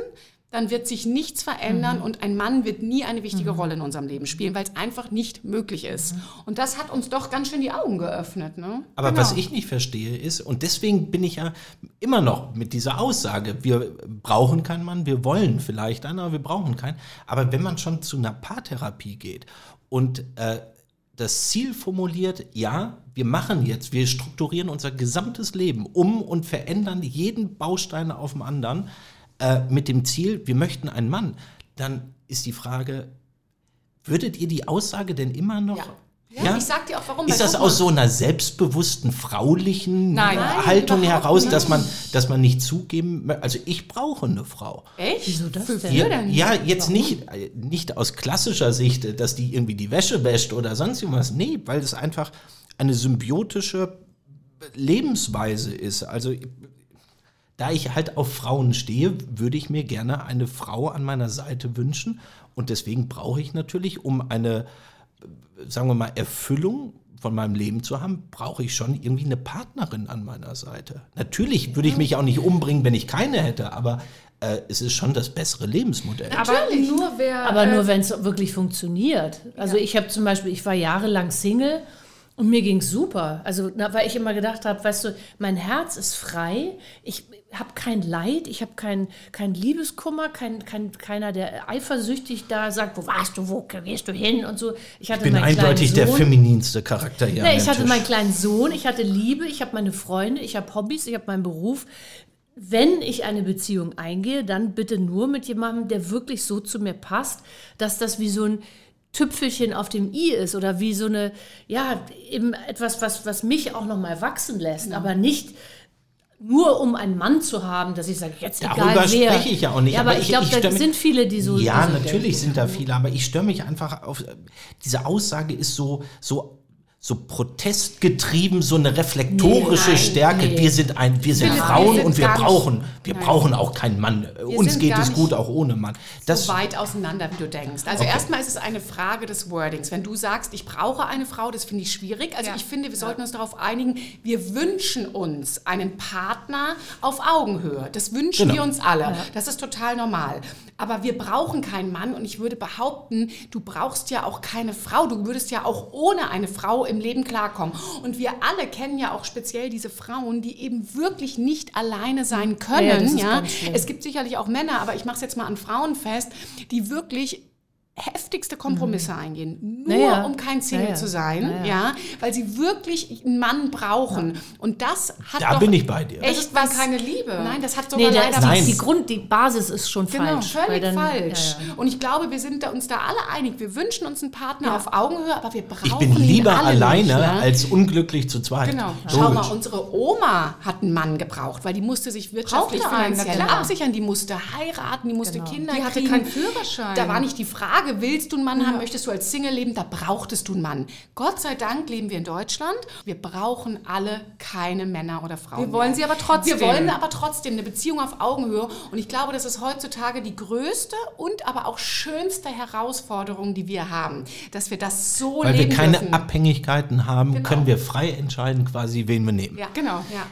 dann wird sich nichts verändern und ein Mann wird nie eine wichtige Rolle in unserem Leben spielen, weil es einfach nicht möglich ist. Und das hat uns doch ganz schön die Augen geöffnet. Ne?
Aber was ich nicht verstehe ist, und deswegen bin ich ja immer noch mit dieser Aussage, wir brauchen keinen Mann, wir wollen vielleicht einen, aber wir brauchen keinen. Aber wenn man schon zu einer Paartherapie geht und äh, das Ziel formuliert, ja, wir machen jetzt, wir strukturieren unser gesamtes Leben um und verändern jeden Baustein auf dem anderen äh, mit dem Ziel, wir möchten einen Mann, dann ist die Frage, würdet ihr die Aussage denn immer noch...
Ja. Ja, ich sag dir auch warum.
Ist das aus so einer selbstbewussten fraulichen
Nein.
Haltung
Nein,
heraus, dass man, dass man nicht zugeben, mö- also ich brauche eine Frau.
Echt?
Wieso das
Für
denn?
wir
Ja,
denn?
ja jetzt nicht, äh, nicht aus klassischer Sicht, äh, dass die irgendwie die Wäsche wäscht oder sonst irgendwas. Nee, weil es einfach eine symbiotische Lebensweise ist. Also da ich halt auf Frauen stehe, würde ich mir gerne eine Frau an meiner Seite wünschen. Und deswegen brauche ich natürlich, um eine, äh, sagen wir mal, Erfüllung von meinem Leben zu haben, brauche ich schon irgendwie eine Partnerin an meiner Seite. Natürlich würde ich mich auch nicht umbringen, wenn ich keine hätte, aber äh, es ist schon das bessere Lebensmodell.
Aber nur wer.
Aber
äh,
nur, wenn es wirklich funktioniert. Also ich habe zum Beispiel, ich war jahrelang Single und mir ging es super. Also na, weil ich immer gedacht habe, weißt du, mein Herz ist frei, ich habe kein Leid, ich habe kein, kein Liebeskummer, kein, kein, keiner, der eifersüchtig da sagt, wo warst du, wo gehst du hin und so. Ich hatte
Ich bin
meinen
eindeutig der femininste Charakter hier.
Nee, ich hatte
Tisch.
meinen kleinen Sohn, ich hatte Liebe, ich habe meine Freunde, ich habe Hobbys, ich habe meinen Beruf. Wenn ich eine Beziehung eingehe, dann bitte nur mit jemandem, der wirklich so zu mir passt, dass das wie so ein Tüpfelchen auf dem i ist oder wie so eine, ja, eben etwas, was, was mich auch noch mal wachsen lässt, aber nicht nur um einen Mann zu haben, dass ich sage, jetzt egal
Darüber
wer.
spreche ich ja auch nicht,
Ja, aber,
aber
ich
ich-
glaube, da sind viele, die so
Ja,
so
natürlich
denken.
sind da viele, aber ich störe mich einfach auf. Diese Aussage ist so, so, so protestgetrieben, so eine reflektorische
Nee, nein,
Stärke.
nee.
Wir sind ein, wir sind
Philipp,
Frauen
wir sind
und wir brauchen, wir brauchen auch keinen Mann. Uns
sind
geht es gut auch ohne Mann. Das,
so weit auseinander, wie du denkst. Also
Okay.
erstmal ist es eine Frage des Wordings. Wenn du sagst, ich brauche eine Frau, das finde ich schwierig. Also
Ja.
ich finde, wir sollten uns darauf einigen, wir wünschen uns einen Partner auf Augenhöhe. Das wünschen
Genau.
wir uns alle. Das ist total normal. Aber wir brauchen keinen Mann und ich würde behaupten, du brauchst ja auch keine Frau. Du würdest ja auch ohne eine Frau im Leben klarkommen. Und wir alle kennen ja auch speziell diese Frauen, die eben wirklich nicht alleine sein können.
Ja,
ja. Es gibt sicherlich auch Männer, aber ich mache es jetzt mal an Frauen fest, die wirklich heftigste Kompromisse eingehen, nur
Naja.
um kein Single
Naja.
zu sein,
Naja.
ja, weil sie wirklich einen Mann brauchen. Und das hat
da
doch
bin ich bei dir.
Das
echt was.
keine Liebe.
Nein, das hat sogar
Nee, da
leider
ist
Nein.
die, die Grund, die Basis ist schon
Genau,
falsch. weil
völlig
dann-
falsch.
Ja, ja.
Und ich glaube, wir sind da uns da alle einig. Wir wünschen uns einen Partner auf Augenhöhe, aber wir brauchen
ich bin
ihn
lieber
alle
alleine
nicht, ja?
als unglücklich zu zweit.
Genau.
Schau mal, unsere Oma hat einen Mann gebraucht, weil die musste sich wirtschaftlich finanziell absichern, die musste heiraten, die musste Kinder
Die hatte
kriegen.
keinen Führerschein.
Da war nicht die Frage, willst du einen Mann haben, möchtest du als Single leben, da brauchtest du einen Mann. Gott sei Dank leben wir in Deutschland. Wir brauchen alle keine Männer oder Frauen.
Wir wollen
mehr.
sie aber trotzdem.
Wir wollen aber trotzdem eine Beziehung auf Augenhöhe. Und ich glaube, das ist heutzutage die größte und aber auch schönste Herausforderung, die wir haben, dass wir das so
Weil wir
leben
keine
dürfen.
Abhängigkeiten haben,
Genau.
können wir frei entscheiden, quasi, wen wir nehmen.
ja,
Genau.
Ja.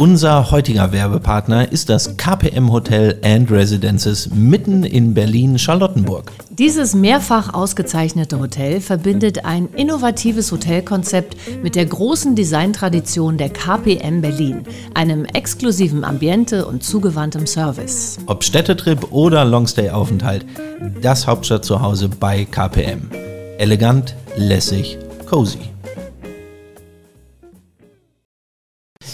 Unser heutiger Werbepartner ist das KPM Hotel and Residences mitten in Berlin-Charlottenburg.
Dieses mehrfach ausgezeichnete Hotel verbindet ein innovatives Hotelkonzept mit der großen Designtradition der KPM Berlin, einem exklusiven Ambiente und zugewandtem Service.
Ob Städtetrip oder Longstay-Aufenthalt, das Hauptstadt zu Hause bei KPM. Elegant, lässig, cozy.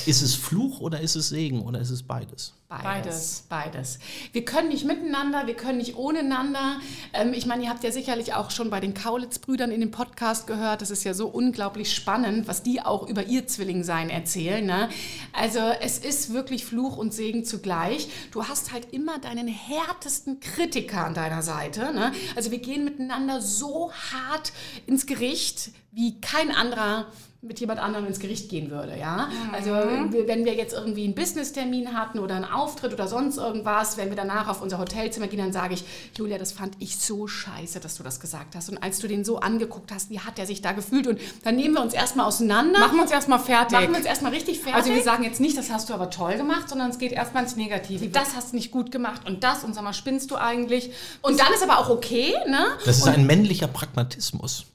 Ist es Fluch oder ist es Segen oder ist es beides?
Beides, beides. Wir können nicht miteinander, wir können nicht ohneinander. Ähm, ich meine, ihr habt ja sicherlich auch schon bei den Kaulitz-Brüdern in dem Podcast gehört. Das ist ja so unglaublich spannend, was die auch über ihr Zwillingsein erzählen. Ne? Also es ist wirklich Fluch und Segen zugleich. Du hast halt immer deinen härtesten Kritiker an deiner Seite. Ne? Also wir gehen miteinander so hart ins Gericht, wie kein anderer mit jemand anderem ins Gericht gehen würde, ja. Also wir- wenn wir jetzt irgendwie einen Business-Termin hatten oder einen Auftritt oder sonst irgendwas, wenn wir danach auf unser Hotelzimmer gehen, dann sage ich, Julia, das fand ich so scheiße, dass du das gesagt hast. Und als du den so angeguckt hast, wie hat er sich da gefühlt? Und dann nehmen wir uns erstmal auseinander.
Machen wir uns erstmal fertig.
Machen wir uns erstmal richtig fertig.
Also wir sagen jetzt nicht, das hast du aber toll gemacht, sondern es geht erstmal ins Negative. Das hast du nicht gut gemacht und das und sag mal, spinnst du eigentlich?
und dann ist aber auch okay, ne?
Das ist ein männlicher Pragmatismus,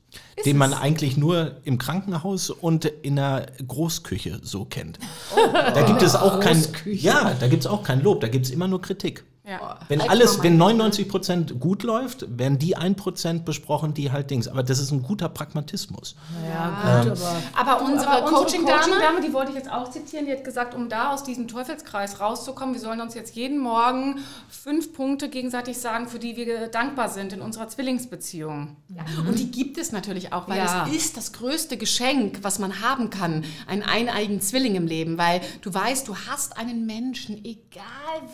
den man eigentlich nur im Krankenhaus und in der Großküche so kennt. da gibt es auch kein, ja, da gibt es auch kein Lob, da gibt es immer nur Kritik.
Ja.
Wenn alles, wenn
mein-
99 Prozent gut läuft, werden die 1 Prozent besprochen, die halt Dings. Aber das ist ein guter Pragmatismus.
Ja, gut, aber
Aber unsere
unsere
Coaching-Dame,
Coaching-Dame, die wollte ich jetzt auch zitieren, die hat gesagt, um da aus diesem Teufelskreis rauszukommen, wir sollen uns jetzt jeden Morgen fünf Punkte gegenseitig sagen, für die wir dankbar sind in unserer Zwillingsbeziehung.
Ja, und die gibt es natürlich auch, weil
Ja.
es ist das größte Geschenk, was man haben kann, einen eineigen Zwilling im Leben, weil du weißt, du hast einen Menschen, egal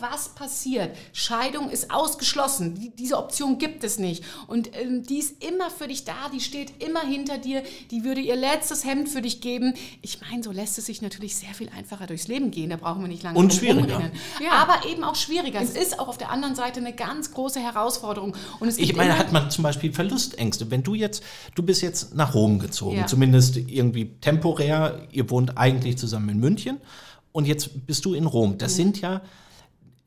was passiert. Scheidung ist ausgeschlossen, die, diese Option gibt es nicht. Und ähm, die ist immer für dich da, die steht immer hinter dir, die würde ihr letztes Hemd für dich geben. Ich meine, so lässt es sich natürlich sehr viel einfacher durchs Leben gehen, da brauchen wir nicht lange
Und schwieriger.
Ja.
Aber eben auch schwieriger. Es ist auch auf der anderen Seite eine ganz große Herausforderung. Und es
Ich meine, hat man zum Beispiel Verlustängste. Wenn du jetzt, du bist jetzt nach Rom gezogen,
Ja.
zumindest irgendwie temporär, ihr wohnt eigentlich zusammen in München und jetzt bist du in Rom. Das sind ja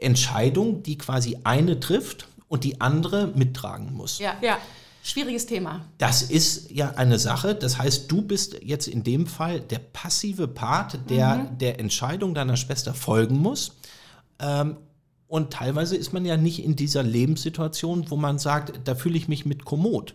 Entscheidungen, die quasi eine trifft und die andere mittragen muss.
Ja,
Ja.
schwieriges Thema.
Das ist ja eine Sache. Das heißt, du bist jetzt in dem Fall der passive Part, der
Mhm.
der Entscheidung deiner Schwester folgen muss. Ähm, und teilweise ist man ja nicht in dieser Lebenssituation, wo man sagt, da fühle ich mich mit kommod.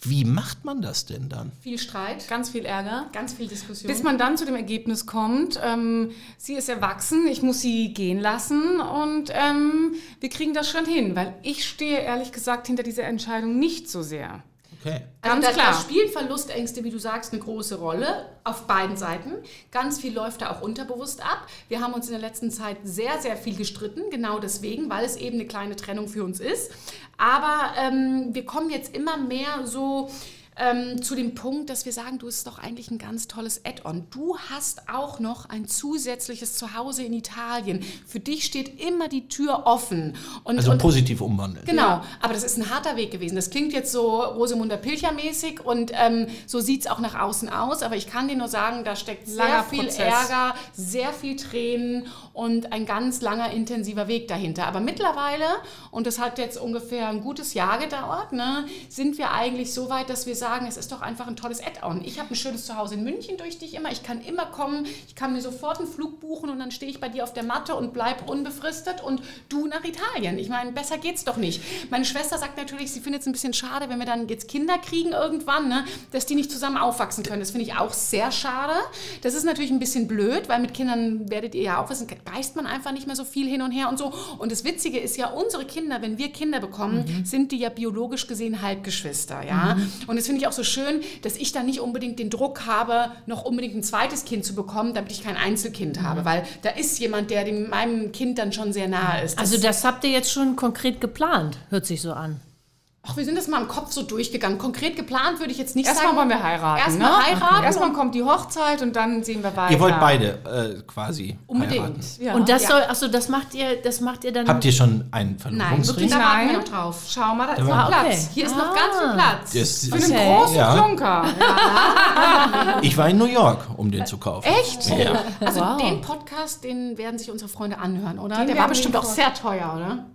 Wie macht man das denn dann?
Viel Streit,
Ganz viel Ärger.
ganz viel Diskussion.
Bis man dann zu dem Ergebnis kommt, ähm, sie ist erwachsen, ich muss sie gehen lassen und ähm, wir kriegen das schon hin, weil ich stehe ehrlich gesagt hinter dieser Entscheidung nicht so sehr.
Okay.
also
ganz
da,
klar.
Da spielen Verlustängste, wie du sagst, eine große Rolle auf beiden Seiten. Ganz viel läuft da auch unterbewusst ab. Wir haben uns in der letzten Zeit sehr, sehr viel gestritten, genau deswegen, weil es eben eine kleine Trennung für uns ist. Aber ähm, wir kommen jetzt immer mehr so ähm, zu dem Punkt, dass wir sagen, du ist doch eigentlich ein ganz tolles Add-on. Du hast auch noch ein zusätzliches Zuhause in Italien. Für dich steht immer die Tür offen. Und,
Also
und
positiv umwandeln.
Genau, aber das ist ein harter Weg gewesen. Das klingt jetzt so Rosamunde Pilcher-mäßig und ähm, so sieht es auch nach außen aus, aber ich kann dir nur sagen, da steckt sehr
Langer
viel
Prozess.
Ärger, sehr viel Tränen und ein ganz langer, intensiver Weg dahinter. Aber mittlerweile, und das hat jetzt ungefähr ein gutes Jahr gedauert, ne, sind wir eigentlich so weit, dass wir sagen, es ist doch einfach ein tolles Add-on. Ich habe ein schönes Zuhause in München durch dich immer, ich kann immer kommen, ich kann mir sofort einen Flug buchen und dann stehe ich bei dir auf der Matte und bleib unbefristet und du nach Italien. Ich meine, besser geht's doch nicht. Meine Schwester sagt natürlich, sie findet es ein bisschen schade, wenn wir dann jetzt Kinder kriegen irgendwann, ne, dass die nicht zusammen aufwachsen können. Das finde ich auch sehr schade. Das ist natürlich ein bisschen blöd, weil mit Kindern werdet ihr ja auch wissen, reist man einfach nicht mehr so viel hin und her und so. Und das Witzige ist ja, unsere Kinder, wenn wir Kinder bekommen, sind die ja biologisch gesehen Halbgeschwister, ja. Und das finde ich auch so schön, dass ich da nicht unbedingt den Druck habe, noch unbedingt ein zweites Kind zu bekommen, damit ich kein Einzelkind habe, weil da ist jemand, der dem, meinem Kind dann schon sehr nahe ist. Das
Also das habt ihr jetzt schon konkret geplant, hört sich so an.
Ach, wir sind das mal im Kopf so durchgegangen. Konkret geplant würde ich jetzt nicht
Erstmal
sagen.
wollen wir heiraten.
Erstmal
ne?
heiraten.
Erstmal kommt die Hochzeit und dann sehen wir weiter.
Ihr wollt beide äh, quasi
Unbedingt.
heiraten.
Ja.
Und das
Ja.
soll, achso, das macht ihr, das macht ihr dann.
Habt ihr schon einen
Nein,
Verlobungsring?
wirklich, da warten wir
Nein.
noch drauf.
Schau mal, da ist
Ah,
noch Platz.
okay.
Hier ist noch
Ah.
ganz viel Platz.
Das,
Für einen
Okay.
großen
Ja.
Klunker.
ich war in New York, um den zu kaufen.
Echt?
Ja.
Also
Wow.
den Podcast, den werden sich unsere Freunde anhören, oder?
Den
Der war bestimmt auch sehr teuer, oder?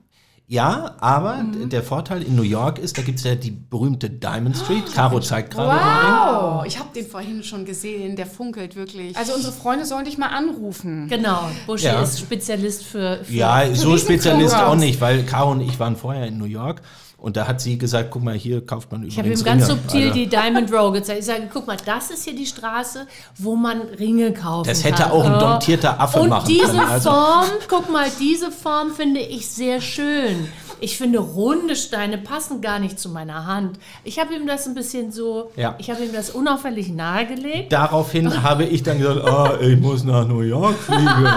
Ja, aber
Mhm.
der Vorteil in New York ist, da gibt es ja die berühmte Diamond Street. Caro zeigt gerade.
Wow, ich habe den vorhin schon gesehen, der funkelt wirklich.
Also unsere Freunde sollen dich mal anrufen.
Genau, Buschi
Ja.
ist Spezialist für. für
Ja, so Spezialist auch nicht, weil Caro und ich waren vorher in New York und da hat sie gesagt, guck mal, hier kauft man
ich habe
übrigens
ihm ganz
Ringe.
subtil
Also,
die Diamond Row gezeigt. Ich sage, guck mal, das ist hier die Straße, wo man Ringe kaufen
Das
kann.
hätte auch ein domptierter Affe
Und
machen
diese
können. Also,
Form, guck mal, diese Form finde ich sehr schön. Ich finde, runde Steine passen gar nicht zu meiner Hand. Ich habe ihm das ein bisschen so,
Ja.
ich habe ihm das unauffällig nahegelegt.
daraufhin habe ich dann gesagt, ah, ich muss nach New York fliegen.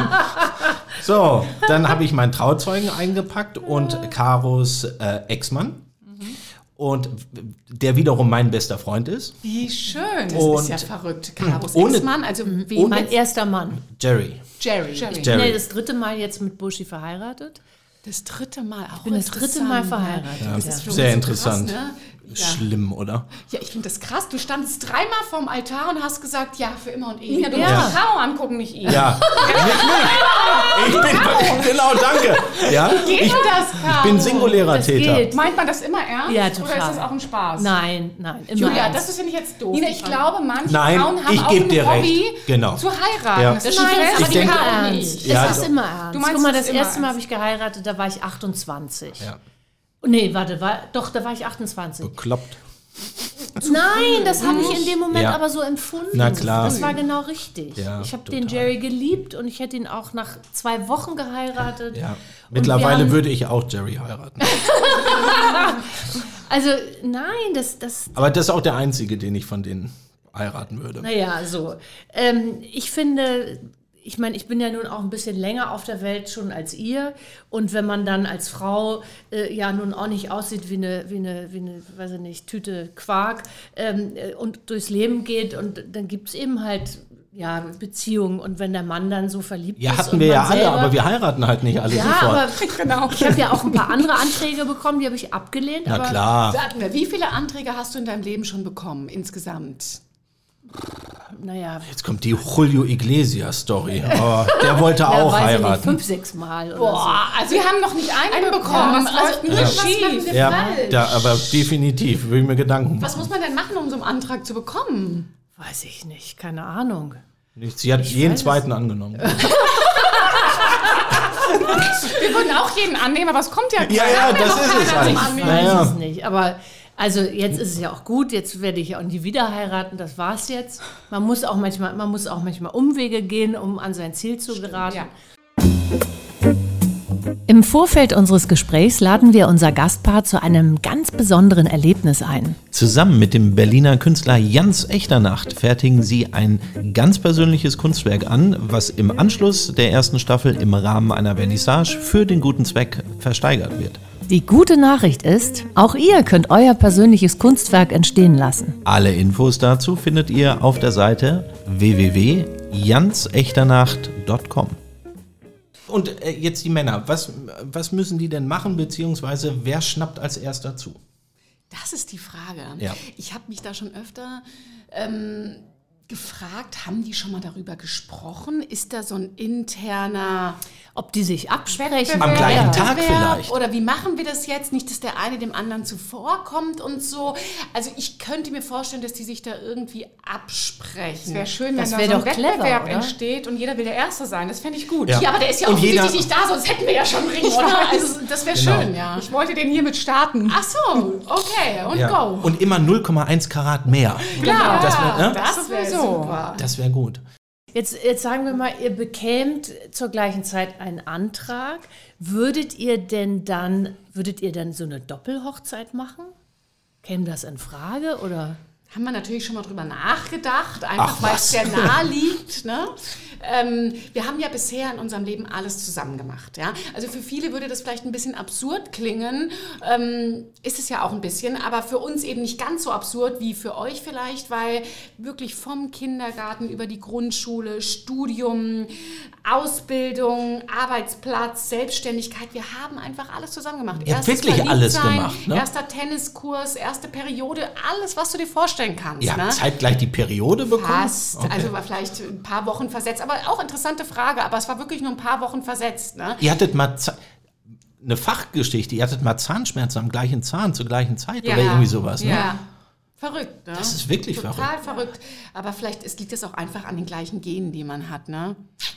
so, dann habe ich meinen Trauzeugen eingepackt und Caros äh, Ex-Mann. Und der wiederum mein bester Freund ist,
Wie schön.
das
und
ist ja verrückt. Caros
ohne-
Ex-Mann, also wen
Mein erster Mann.
Jerry.
Jerry.
Jerry.
Jerry.
Nee, das dritte Mal jetzt mit Buschi verheiratet.
Das dritte Mal auch
Ich bin das dritte Mal verheiratet.
Das ist
Sehr interessant.
Krass, ne? Ja.
Schlimm, oder?
ja, ich finde das krass. Du standest dreimal vorm Altar und hast gesagt, ja, für immer und ewig.
Ja, du
Ja.
musst die Caro angucken, nicht ihn.
Ja. ich bin, genau, danke. Ja,
Geht
ich,
das,
ich
Caro?
bin singulärer
Das
Täter.
geht.
Meint man das immer ernst?
Ja,
Oder ist
total.
das auch ein Spaß?
Nein, nein, immer
Julia,
ernst.
das ist, finde ich jetzt doof.
Nina, ich glaube, manche
Nein,
Frauen haben
ich
auch ein
dir recht.
Hobby,
Genau.
zu heiraten.
Ja.
Das ist
Nein, das ist
Ich
aber
denke-
ernst.
Ja,
es ist immer ernst.
Du meinst,
Guck mal, das erste Mal habe ich geheiratet, da war ich 28.
Ja.
Nee, warte, war, doch, da war ich 28.
Bekloppt.
Nein, das habe ich in dem Moment
Ja.
aber so empfunden.
Na klar.
Das war genau richtig.
Ja,
ich habe den Jerry geliebt und ich hätte ihn auch nach zwei Wochen geheiratet.
Ja. Mittlerweile würde ich auch Jerry heiraten.
Also, nein, das, das,
Aber das ist auch der einzige, den ich von denen heiraten würde.
Naja, so. Ähm, ich finde, ich meine, ich bin ja nun auch ein bisschen länger auf der Welt schon als ihr. Und wenn man dann als Frau äh, ja nun auch nicht aussieht wie eine, wie eine, wie eine weiß ich nicht, Tüte Quark ähm, äh, und durchs Leben geht und dann gibt es eben halt ja, Beziehungen. Und wenn der Mann dann so verliebt
Ja,
ist.
hatten
und
wir
man
ja alle,
selber-
aber wir heiraten halt nicht alle
ja,
sofort.
aber
Genau.
ich habe ja auch ein paar andere Anträge bekommen, die habe ich abgelehnt.
Na
aber
klar.
Mir, wie viele Anträge hast du in deinem Leben schon bekommen insgesamt?
Naja,
Jetzt kommt die Julio Iglesias Story. Oh, der wollte
ja,
auch
weiß ich nicht,
heiraten.
fünf, sechs Mal oder so.
Boah, also
Wir haben noch nicht einen bekommen. Das läuft nur
was
schief.
wir
Ja,
falsch?
da, aber definitiv würde ich mir Gedanken
Was
machen.
muss man denn machen, um so einen Antrag zu bekommen?
Weiß ich nicht, keine Ahnung.
Nichts. Sie hat jeden
weiß es
zweiten angenommen.
Wir würden auch jeden annehmen, aber es kommt ja
Ja, ja, das ist es halt.
Ich weiß
Naja.
es nicht. Aber also jetzt ist es ja auch gut, jetzt werde ich auch nie wieder heiraten, das war's jetzt. Man muss auch manchmal, man muss auch manchmal Umwege gehen, um an sein Ziel zu geraten.
Ja.
Im Vorfeld unseres Gesprächs laden wir unser Gastpaar zu einem ganz besonderen Erlebnis ein.
Zusammen mit dem Berliner Künstler Jans Echternacht fertigen sie ein ganz persönliches Kunstwerk an, was im Anschluss der ersten Staffel im Rahmen einer Vernissage für den guten Zweck versteigert wird.
Die gute Nachricht ist, auch ihr könnt euer persönliches Kunstwerk entstehen lassen.
Alle Infos dazu findet ihr auf der Seite www.jansechternacht.com. Und äh, jetzt die Männer, was, was müssen die denn machen, beziehungsweise wer schnappt als erster zu?
Das ist die Frage.
Ja.
Ich habe mich da schon öfter ähm, gefragt, haben die schon mal darüber gesprochen? Ist da so ein interner
Ob die sich absprechen.
Am gleichen Tag vielleicht.
Oder wie machen wir das jetzt? Nicht, dass der eine dem anderen zuvorkommt und so. Also ich könnte mir vorstellen, dass die sich da irgendwie absprechen.
Es wäre schön, wenn
Das
da
wär
so ein
doch clever,
Wettbewerb
oder?
entsteht und jeder will der Erste sein. Das fände ich gut.
Ja.
Ja, aber der ist ja
Und
offensichtlich
jeder-
nicht da, sonst hätten wir ja schon einen Ring, oder? Also das wäre
Genau.
schön, ja.
Ich wollte den hiermit starten.
Ach so, okay, und
Ja.
go.
Und immer 0,1 Karat mehr.
Klar,
Das wär, ne?
das wäre
sowieso.
super.
Das wäre gut.
Jetzt, jetzt sagen wir mal, ihr bekämt zur gleichen Zeit einen Antrag. Würdet ihr denn dann, würdet ihr dann so eine Doppelhochzeit machen? Käme das in Frage oder?
Haben wir natürlich schon mal drüber nachgedacht, einfach
Ach,
weil es sehr nahe liegt. Ne? Ähm, wir haben ja bisher in unserem Leben alles zusammen gemacht. Ja? Also für viele würde das vielleicht ein bisschen absurd klingen, ähm, ist es ja auch ein bisschen, aber für uns eben nicht ganz so absurd wie für euch vielleicht, weil wirklich vom Kindergarten über die Grundschule, Studium, Ausbildung, Arbeitsplatz, Selbstständigkeit, wir haben einfach alles zusammen gemacht.
Ihr habt wirklich alles gemacht, ne?
Erster Tenniskurs, erste Periode, alles, was du dir vorstellen kannst.
Ihr
ne?
zeitgleich die Periode bekommen?
Fast.
Okay.
Also war vielleicht ein paar Wochen versetzt. Aber auch interessante Frage. Aber es war wirklich nur ein paar Wochen versetzt. Ne?
Ihr hattet mal eine Fachgeschichte, ihr hattet mal Zahnschmerzen am gleichen Zahn zur gleichen Zeit
Ja.
oder irgendwie sowas. Ne?
Ja. Verrückt, ne?
Das ist wirklich
Total verrückt. Aber vielleicht ist, liegt es auch einfach an den gleichen Genen, die man hat, ne?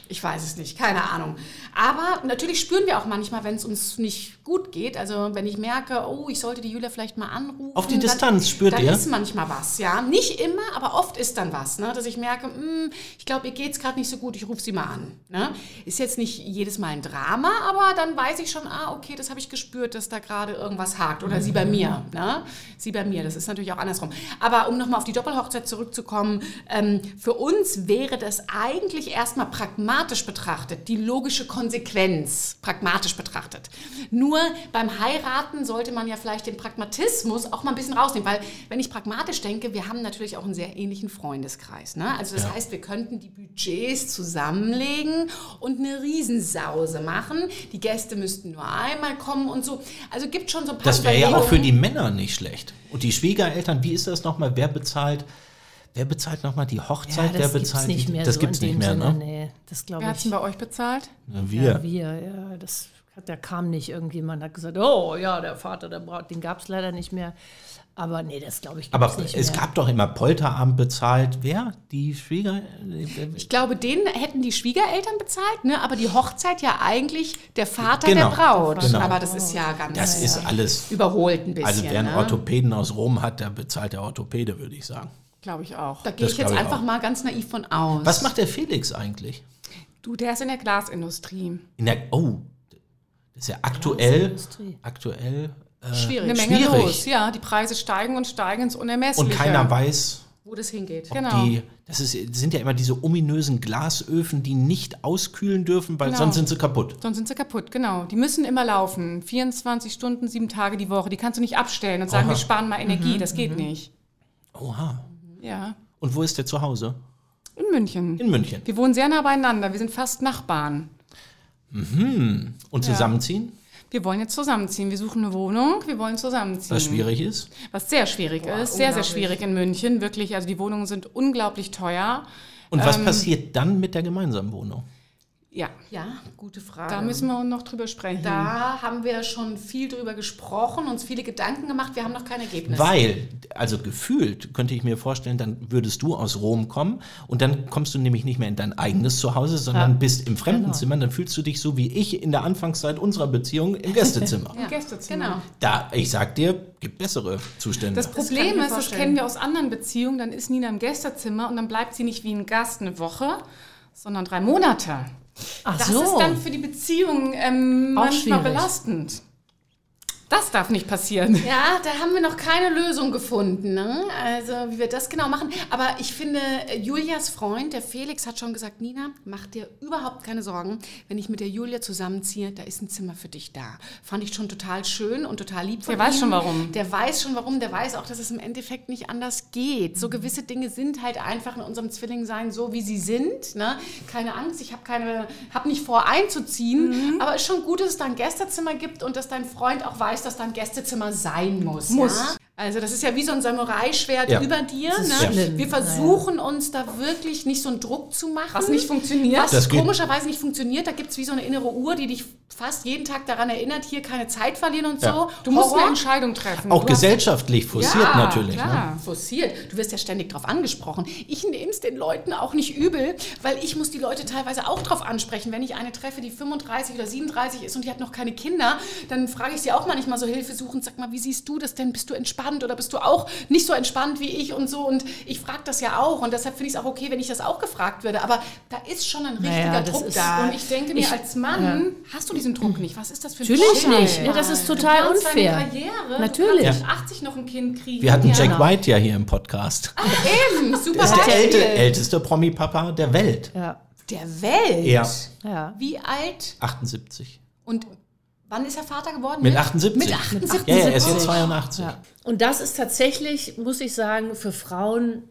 Ich weiß es nicht, keine Ahnung. Aber natürlich spüren wir auch manchmal, wenn es uns nicht gut geht. Also wenn ich merke, oh, ich sollte die Julia vielleicht mal anrufen.
Auf die
dann-
Distanz spürt
dann
ihr?
ist manchmal was, ja. Nicht immer, aber oft ist dann was, ne? Dass ich merke, hm, ich glaube, ihr geht es gerade nicht so gut, ich rufe sie mal an. Ne? Ist jetzt nicht jedes Mal ein Drama, aber dann weiß ich schon, ah, okay, das habe ich gespürt, dass da gerade irgendwas hakt. Oder sie bei mir. Ne? Sie bei mir. Das ist natürlich auch andersrum. Aber um nochmal auf die Doppelhochzeit zurückzukommen, ähm, für uns wäre das eigentlich erstmal pragmatisch betrachtet, die logische Konsequenz, pragmatisch betrachtet. Nur beim Heiraten sollte man ja vielleicht den Pragmatismus auch mal ein bisschen rausnehmen, weil wenn ich pragmatisch denke, wir haben natürlich auch einen sehr ähnlichen Freundeskreis. Ne? Also das heißt, wir könnten die Budgets zusammenlegen und eine Riesensause machen. Die Gäste müssten nur einmal kommen und so. Also gibt schon so ein paar
Das wäre ja auch für die. Männer nicht schlecht. Und die Schwiegereltern, wie ist das nochmal? Wer bezahlt? Wer bezahlt nochmal die Hochzeit? Wer
das gibt's
bezahlt
nicht
die-
mehr.
Das
so
gibt's nicht mehr,
Sinne.
ne?
Nee, das glaube
Wer hat denn bei euch bezahlt?
Ja, Wir.
Ja, wir, ja, das, da kam nicht irgendjemand, hat gesagt, oh ja, der Vater, der Braut, den gab es leider nicht mehr. Aber nee, das glaube ich
Aber
nicht
es
mehr.
gab doch immer Polterabend bezahlt. Wer? Die Schwieger?
Ich glaube, den hätten die Schwiegereltern bezahlt, ne? aber die Hochzeit ja eigentlich der Vater
Genau,
der Braut.
genau.
Aber das ist ja ganz
Das ist alles.
überholt ein bisschen.
Also wer einen
ne?
Orthopäden aus Rom hat, der bezahlt der Orthopäde, würde ich sagen.
Glaube ich auch.
Da gehe ich jetzt einfach
auch.
mal ganz naiv von aus.
Was macht der Felix eigentlich?
Du, der ist in der Glasindustrie.
In der, oh, das ist ja aktuell,
Glasindustrie.
aktuell äh,
Schwierig,
Eine Menge
Schwierig.
los. Ja, die Preise steigen und steigen ins Unermessliche.
und keiner weiß,
wo das hingeht.
Genau.
die, das, ist, sind ja immer diese ominösen Glasöfen, die nicht auskühlen dürfen, weil
Genau.
sonst sind sie kaputt.
Sonst sind sie kaputt, genau. Die müssen immer laufen. 24 Stunden, sieben Tage die Woche. Die kannst du nicht abstellen und sagen,
Aha.
wir sparen mal Energie.
Mhm,
das geht nicht.
Oha.
Ja.
Und wo ist der zu Hause?
In München.
In München.
Wir wohnen sehr nah beieinander. Wir sind fast Nachbarn.
Und zusammenziehen,
Wir wollen jetzt zusammenziehen. Wir suchen eine Wohnung. Wir wollen zusammenziehen.
was schwierig ist.
Was sehr schwierig ist. Sehr, sehr schwierig in München. Wirklich. Also die Wohnungen sind unglaublich teuer.
Und
Ähm.
was passiert dann mit der gemeinsamen Wohnung?
Ja.
Ja, gute Frage.
Da müssen wir noch drüber sprechen.
da haben wir schon viel drüber gesprochen, uns viele Gedanken gemacht. Wir haben noch kein Ergebnis.
Weil, also gefühlt, könnte ich mir vorstellen, dann würdest du aus Rom kommen und dann kommst du nämlich nicht mehr in dein eigenes Zuhause, sondern bist im Fremdenzimmer. Dann fühlst du dich so wie ich in der Anfangszeit unserer Beziehung im Gästezimmer.
Im Gästezimmer.
Genau.
Da, ich sag dir, gibt bessere Zustände.
Das Problem
mir
ist, das kennen wir aus anderen Beziehungen, dann ist Nina im Gästezimmer und dann bleibt sie nicht wie ein Gast eine Woche, sondern drei Monate.
Ach
Das
so.
ist dann für die Beziehung ähm, manchmal
schwierig.
belastend. Das darf nicht passieren.
Ja, da haben wir noch keine Lösung gefunden, ne? also wie wir das genau machen. Aber ich finde, Julias Freund, der Felix, hat schon gesagt, Nina, mach dir überhaupt keine Sorgen. Wenn ich mit der Julia zusammenziehe, da ist ein Zimmer für dich da. Fand ich schon total schön und total lieb von
Der weiß
ihm.
schon, warum.
Der weiß schon warum. Der weiß auch, dass es im Endeffekt nicht anders geht. So gewisse Dinge sind halt einfach in unserem Zwillingsein so, wie sie sind. Ne? Keine Angst, ich habe keine, habe nicht vor einzuziehen.
Mhm.
Aber es ist schon gut, dass es da ein Gästezimmer gibt und dass dein Freund auch weiß, dass da ein Gästezimmer sein muss.
Muss.
Ja? Also das ist ja wie so ein Samurai-Schwert
Ja.
über dir. Ne? Wir versuchen uns da wirklich nicht so einen Druck zu machen.
Was nicht funktioniert.
Was
Das geht-
komischerweise nicht funktioniert. Da gibt es wie so eine innere Uhr, die dich fast jeden Tag daran erinnert, hier keine Zeit verlieren und
Ja.
so.
Du musst
Horror.
eine Entscheidung treffen.
Auch
Du hast-
gesellschaftlich forciert
Ja,
natürlich. Ne?
klar.
forciert. Du wirst ja ständig drauf angesprochen. Ich nehme es den Leuten auch nicht übel, weil ich muss die Leute teilweise auch drauf ansprechen. Wenn ich eine treffe, die 35 oder 37 ist und die hat noch keine Kinder, dann frage ich sie auch manchmal so hilfesuchend, sag mal, wie siehst du das denn? Bist du entspannt oder bist du auch nicht so entspannt wie ich und so? Und ich frage das ja auch und deshalb finde ich es auch okay, wenn ich das auch gefragt würde. Aber da ist schon ein richtiger
Naja, das
Druck da.
Und ich denke mir, als Mann hast du diesen Druck nicht. Was ist das für ein
Natürlich
Vorteil?
nicht. Ja, das ist total
Du
unfair.
Deine Karriere,
Natürlich.
Du kannst mit 80 noch ein Kind kriegen.
Wir hatten
ja.
Jack White ja hier im Podcast.
Eben, super
Der ist der älte, älteste Promi-Papa der Welt.
Ja,
Der Welt.
Ja.
ja.
Wie alt
78.
und wann ist er Vater geworden?
Mit 78.
Mit 78.
Ja, ja, er ist jetzt
78.
82.
Ja. Und das ist tatsächlich, muss ich sagen, für Frauen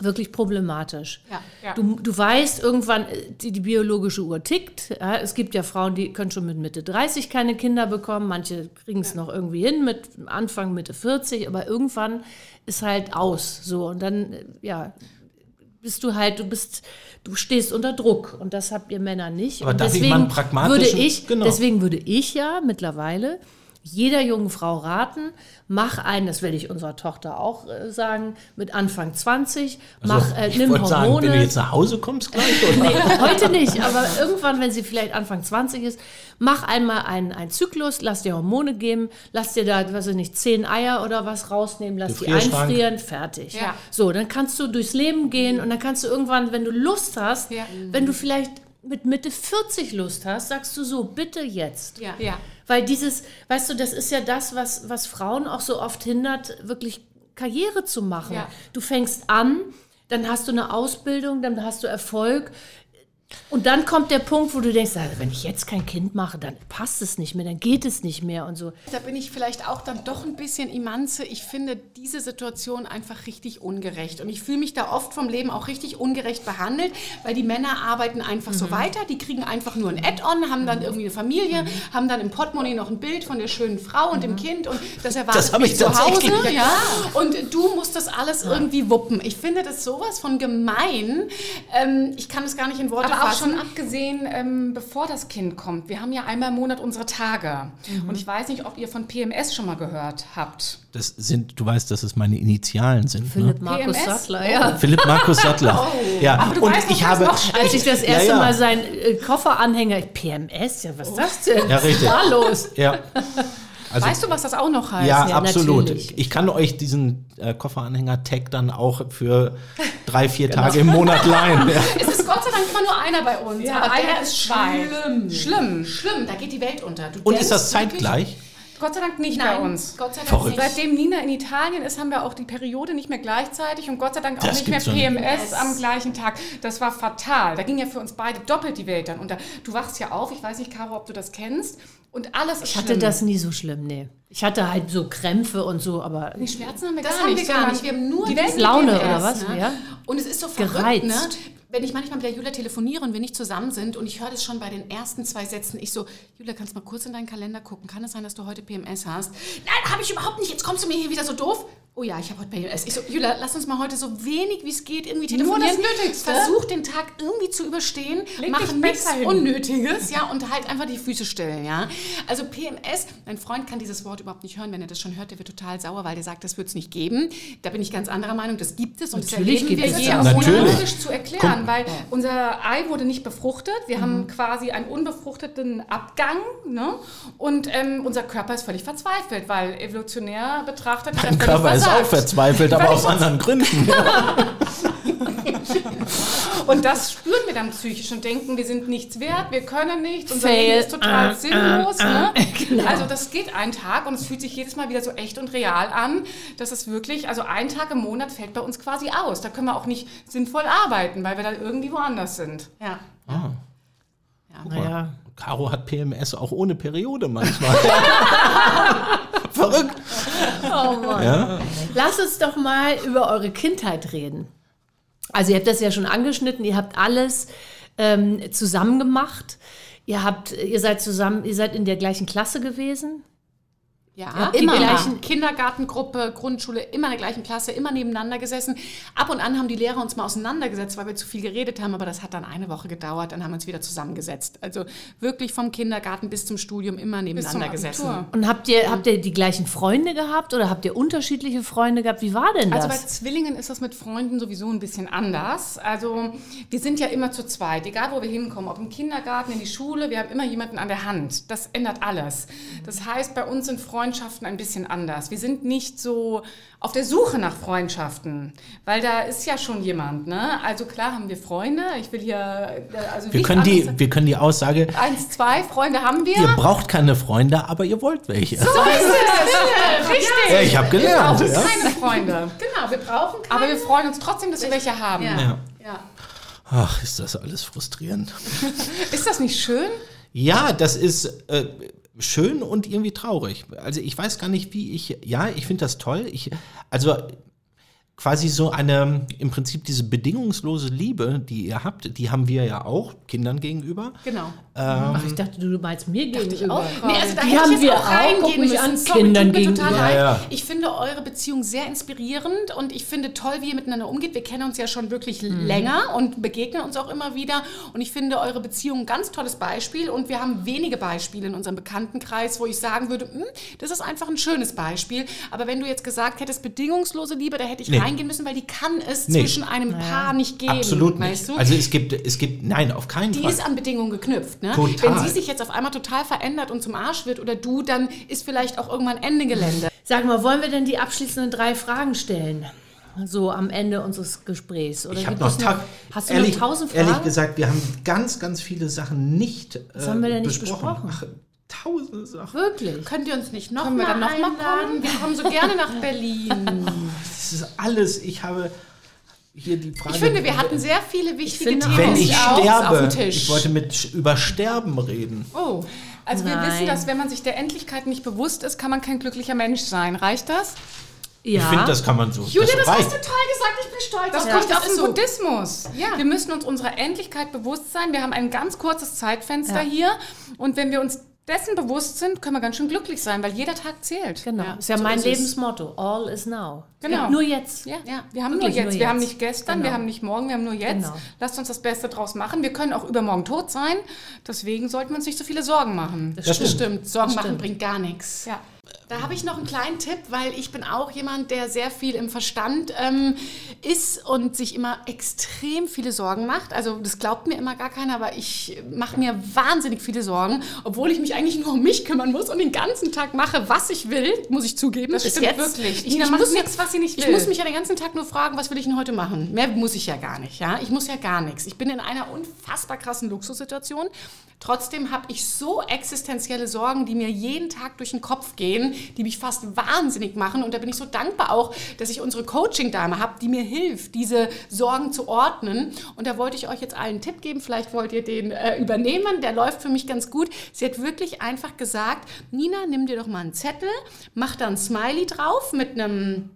wirklich problematisch.
Ja,
ja.
Du, du weißt irgendwann, äh, die, die biologische Uhr tickt. Ja, es gibt ja Frauen, die können schon mit Mitte 30 keine Kinder bekommen. Manche kriegen es noch irgendwie hin mit Anfang, Mitte 40. Aber irgendwann ist halt aus. So. Und dann, äh, ja, bist du halt, du bist, du stehst unter Druck. Und das habt ihr Männer nicht.
Aber
und
einen pragmatischen-
würde ich,
Genau.
deswegen würde ich ja mittlerweile jeder jungen Frau raten, mach einen, das werde ich unserer Tochter auch äh, sagen, mit Anfang 20, mach,
Also,
äh,
ich
nimm
wollte sagen,
Hormone.
wenn du jetzt nach Hause kommst gleich, oder?
Nee, heute nicht, aber irgendwann, wenn sie vielleicht Anfang 20 ist, mach einmal einen, einen Zyklus, lass dir Hormone geben, lass dir da, weiß ich nicht, zehn Eier oder was rausnehmen, lass die einfrieren, fertig.
Ja.
So, dann kannst du durchs Leben gehen und dann kannst du irgendwann, wenn du Lust hast,
Ja.
wenn du vielleicht mit Mitte 40 Lust hast, sagst du so, bitte jetzt.
Ja.
Ja.
Weil dieses, weißt du, das ist ja das, was, was Frauen auch so oft hindert, wirklich Karriere zu machen.
Ja.
Du fängst an, dann hast du eine Ausbildung, dann hast du Erfolg. Und dann kommt der Punkt, wo du denkst, also wenn ich jetzt kein Kind mache, dann passt es nicht mehr, dann geht es nicht mehr und so.
Da bin ich vielleicht auch dann doch ein bisschen Imanze. Ich finde diese Situation einfach richtig ungerecht. Und ich fühle mich da oft vom Leben auch richtig ungerecht behandelt, weil die Männer arbeiten einfach so weiter. Die kriegen einfach nur ein Add-on, haben dann irgendwie eine Familie, haben dann im Portemonnaie noch ein Bild von der schönen Frau und dem Kind und das erwartet
Das
mich
ich
zu Hause. Ja. Und du musst das alles irgendwie wuppen. Ich finde das sowas von gemein. Ähm, ich kann es gar nicht in Worte
Aber auch schon abgesehen, ähm, bevor das Kind kommt. Wir haben ja einmal im Monat unsere Tage. Und ich weiß nicht, ob ihr von PMS schon mal gehört habt.
Das sind, du weißt, dass es meine Initialen sind.
Philipp
ne?
Markus
PMS?
Sattler, ja.
Philipp Markus Sattler. ja,
du
und
weißt
ich habe.
noch
Als ich das erste
Ja, ja.
Mal seinen äh, Kofferanhänger, PMS, ja, was ist das denn?
Ja, richtig.
Da los?
Ja. Also,
weißt du, was das auch noch heißt?
ja,
Ja,
absolut.
natürlich.
Ich kann euch diesen äh, Kofferanhänger-Tag dann auch für drei, vier
Genau.
Tage im Monat leihen. Ja.
Gott sei Dank immer nur einer bei uns.
Ja,
aber
einer
der
ist
schlimm.
Schlimm.
Schlimm, da geht die Welt unter. Du
Und ist das zeitgleich?
Gott sei Dank nicht
Nein,
bei uns.
Gott sei Dank
Verrückt.
nicht.
Seitdem Nina in Italien ist, haben wir auch die Periode nicht mehr gleichzeitig und Gott sei Dank auch
Das
nicht mehr. PMS am gleichen Tag. Das war fatal. Da ging ja für uns beide doppelt die Welt dann unter. Du wachst ja auf, ich weiß nicht, Caro, ob du das kennst. Und alles ist
Ich hatte
schlimm.
das nie so schlimm, nee. Ich hatte halt so Krämpfe und so, aber
Die Schmerzen haben wir
Das
gar
haben
nicht.
wir gar nicht. Wir haben nur
die Welt
Laune
PMS,
oder was?
Ne?
Ja.
Und es ist so verrückt,
Gereizt.
ne? Wenn ich manchmal mit der Julia telefoniere und wir nicht zusammen sind und ich höre das schon bei den ersten zwei Sätzen, ich so, Julia, kannst du mal kurz in deinen Kalender gucken? Kann es sein, dass du heute PMS hast? Nein, habe ich überhaupt nicht. Jetzt kommst du mir hier wieder so doof. Oh ja, ich habe heute PMS. Ich so, Julia, lass uns mal heute so wenig wie es geht irgendwie
Nur
telefonieren.
das Nötigste.
Versuch den Tag irgendwie zu überstehen.
Leg
mach nichts
hin.
Unnötiges, ja, und halt einfach die Füße still, ja. Also PMS, mein Freund kann dieses Wort überhaupt nicht hören. Wenn er das schon hört, der wird total sauer, weil der sagt, das wird es nicht geben. Da bin ich ganz anderer Meinung, das gibt es und
Natürlich
das erleben
gibt
wir
es
hier.
auch
Natürlich.
logisch zu erklären, weil unser Ei wurde nicht befruchtet. Wir haben quasi einen unbefruchteten Abgang. Ne? Und ähm, unser Körper ist völlig verzweifelt, weil evolutionär betrachtet
Mein Körper ist auch verzweifelt, aber aus anderen Gründen. Ja.
Und das spüren wir dann psychisch und denken, wir sind nichts wert, wir können nichts, unser
Fail.
Leben ist total
Ah,
sinnlos.
ah,
ne?
genau.
Also das geht einen Tag und es fühlt sich jedes Mal wieder so echt und real an, dass es wirklich, also ein Tag im Monat fällt bei uns quasi aus. Da können wir auch nicht sinnvoll arbeiten, weil wir dann irgendwie woanders sind.
Ja.
Naja.
Caro hat PMS auch ohne Periode manchmal. Verrückt. Ja?
Lass uns doch mal über eure Kindheit reden. Also ihr habt das ja schon angeschnitten, ihr habt alles ähm, zusammen gemacht. Ihr habt, ihr seid zusammen, ihr seid in der gleichen Klasse gewesen.
Ja,
die
immer.
gleichen-
Kindergartengruppe, Grundschule, immer in der gleichen Klasse, immer nebeneinander gesessen. Ab und an haben die Lehrer uns mal auseinandergesetzt, weil wir zu viel geredet haben, aber das hat dann eine Woche gedauert, dann haben wir uns wieder zusammengesetzt. Also wirklich vom Kindergarten bis zum Studium immer nebeneinander gesessen.
Und habt ihr, habt ihr die gleichen Freunde gehabt oder habt ihr unterschiedliche Freunde gehabt? Wie war denn das?
Also bei Zwillingen ist das mit Freunden sowieso ein bisschen anders. Also wir sind ja immer zu zweit, egal wo wir hinkommen, ob im Kindergarten, in die Schule, wir haben immer jemanden an der Hand. Das ändert alles. Das heißt, bei uns sind Freundschaften ein bisschen anders. Wir sind nicht so auf der Suche nach Freundschaften, weil da ist ja schon jemand. Ne? Also klar haben wir Freunde. Ich will hier äh, also
Wir können, die, wir können die Aussage,
Eins, zwei Freunde haben wir.
ihr braucht keine Freunde, aber ihr wollt welche.
So ist es. Richtig.
Ja, ich habe
Wir
gelernt.
brauchen
Ja?
keine Freunde.
Genau, wir brauchen keine.
Aber wir freuen uns trotzdem, dass wir welche haben.
Ja.
ja. Ach, ist das alles frustrierend.
Ist das nicht schön?
Ja, das ist äh, schön und irgendwie traurig. Also ich weiß gar nicht, wie ich. Ja, ich finde das toll. Ich, also quasi so eine, im Prinzip diese bedingungslose Liebe, die ihr habt, die haben wir ja auch Kindern gegenüber.
Genau.
Ach, ich dachte, du meinst mir gegenüber.
Nee, also da
Die
hätte
haben
ich jetzt
wir
auch
auch.
reingehen müssen.
an,
Sorry,
Kindern
tut mir total
gegenüber.
leid.
Ja, ja.
Ich finde eure Beziehung sehr inspirierend und ich finde toll, wie ihr miteinander umgeht. Wir kennen uns ja schon wirklich
Mhm.
länger und begegnen uns auch immer wieder. Und ich finde eure Beziehung ein ganz tolles Beispiel. Und wir haben wenige Beispiele in unserem Bekanntenkreis, wo ich sagen würde, hm, das ist einfach ein schönes Beispiel. Aber wenn du jetzt gesagt hättest, bedingungslose Liebe, da hätte ich
Nee.
Reingehen müssen, weil die kann es
Nee.
zwischen einem Paar nicht geben.
Absolut nicht.
Weißt du?
Also es gibt, es gibt, nein, auf keinen
Die
Fall.
ist an Bedingungen geknüpft. Ne?
Total.
Wenn sie sich jetzt auf einmal total verändert und zum Arsch wird oder du, dann ist vielleicht auch irgendwann Ende Gelände.
Sag mal, wollen wir denn die abschließenden drei Fragen stellen? So am Ende unseres Gesprächs. Oder
ich habe
gibt
noch,
es
ta-
Hast du
ehrlich,
noch tausend Fragen?
Ehrlich gesagt, wir haben ganz, ganz viele Sachen nicht äh,
Was haben wir denn nicht besprochen?
Ach, tausende Sachen.
Wirklich?
Könnt ihr uns nicht noch
Können wir
mal
dann noch mal
einladen?
kommen?
Wir kommen so gerne nach Berlin.
Das ist alles. Ich habe hier die Frage.
Ich finde, wir hatten sehr viele wichtige
finde,
Themen
wenn ich
auf
sterbe,
dem Tisch.
ich wollte mit über Sterben reden.
oh,
Also wir
Nein.
wissen, dass wenn man sich der Endlichkeit nicht bewusst ist, kann man kein glücklicher Mensch sein. Reicht das?
Ja.
Ich finde, das kann man so.
Julia, das
reicht.
hast du toll gesagt. Ich bin stolz
Das
auf
kommt.
Das
aus dem
so.
Buddhismus.
Ja.
Wir müssen uns unserer Endlichkeit bewusst sein. Wir haben ein ganz kurzes Zeitfenster
Ja.
hier. Und wenn wir uns dessen bewusst sind, können wir ganz schön glücklich sein, weil jeder Tag zählt.
Genau.
Ja,
ist ja
so
mein
ist.
Lebensmotto. All is now.
Genau.
Nur jetzt.
Ja,
Ja,
wir haben
wirklich
nur jetzt.
nur
Wir haben
jetzt.
nicht gestern,
Genau.
wir haben nicht morgen, wir haben nur jetzt.
Genau.
Lasst uns das Beste draus machen. Wir können auch übermorgen tot sein. Deswegen sollten wir uns nicht so viele Sorgen machen.
Das
Das
stimmt.
stimmt. Sorgen
Das
machen
stimmt.
bringt gar nichts.
Ja.
Da habe ich noch einen kleinen Tipp, weil ich bin auch jemand, der sehr viel im Verstand ähm, ist und sich immer extrem viele Sorgen macht. Also das glaubt mir immer gar keiner, aber ich mache mir wahnsinnig viele Sorgen, obwohl ich mich eigentlich nur um mich kümmern muss und den ganzen Tag mache, was ich will, muss ich zugeben.
Das stimmt
jetzt.
wirklich.
Ich, ich muss
nichts, was sie nicht
Ich
will.
muss mich ja den ganzen Tag nur fragen, was will ich denn heute machen? Mehr muss ich ja gar nicht. Ja? Ich muss ja gar nichts. Ich bin in einer unfassbar krassen Luxussituation. Trotzdem habe ich so existenzielle Sorgen, die mir jeden Tag durch den Kopf gehen, die mich fast wahnsinnig machen. Und da bin ich so dankbar auch, dass ich unsere Coaching-Dame habe, die mir hilft, diese Sorgen zu ordnen. Und da wollte ich euch jetzt allen einen Tipp geben. Vielleicht wollt ihr den äh, übernehmen. Der läuft für mich ganz gut. Sie hat wirklich einfach gesagt, Nina, nimm dir doch mal einen Zettel, mach da ein Smiley drauf mit einem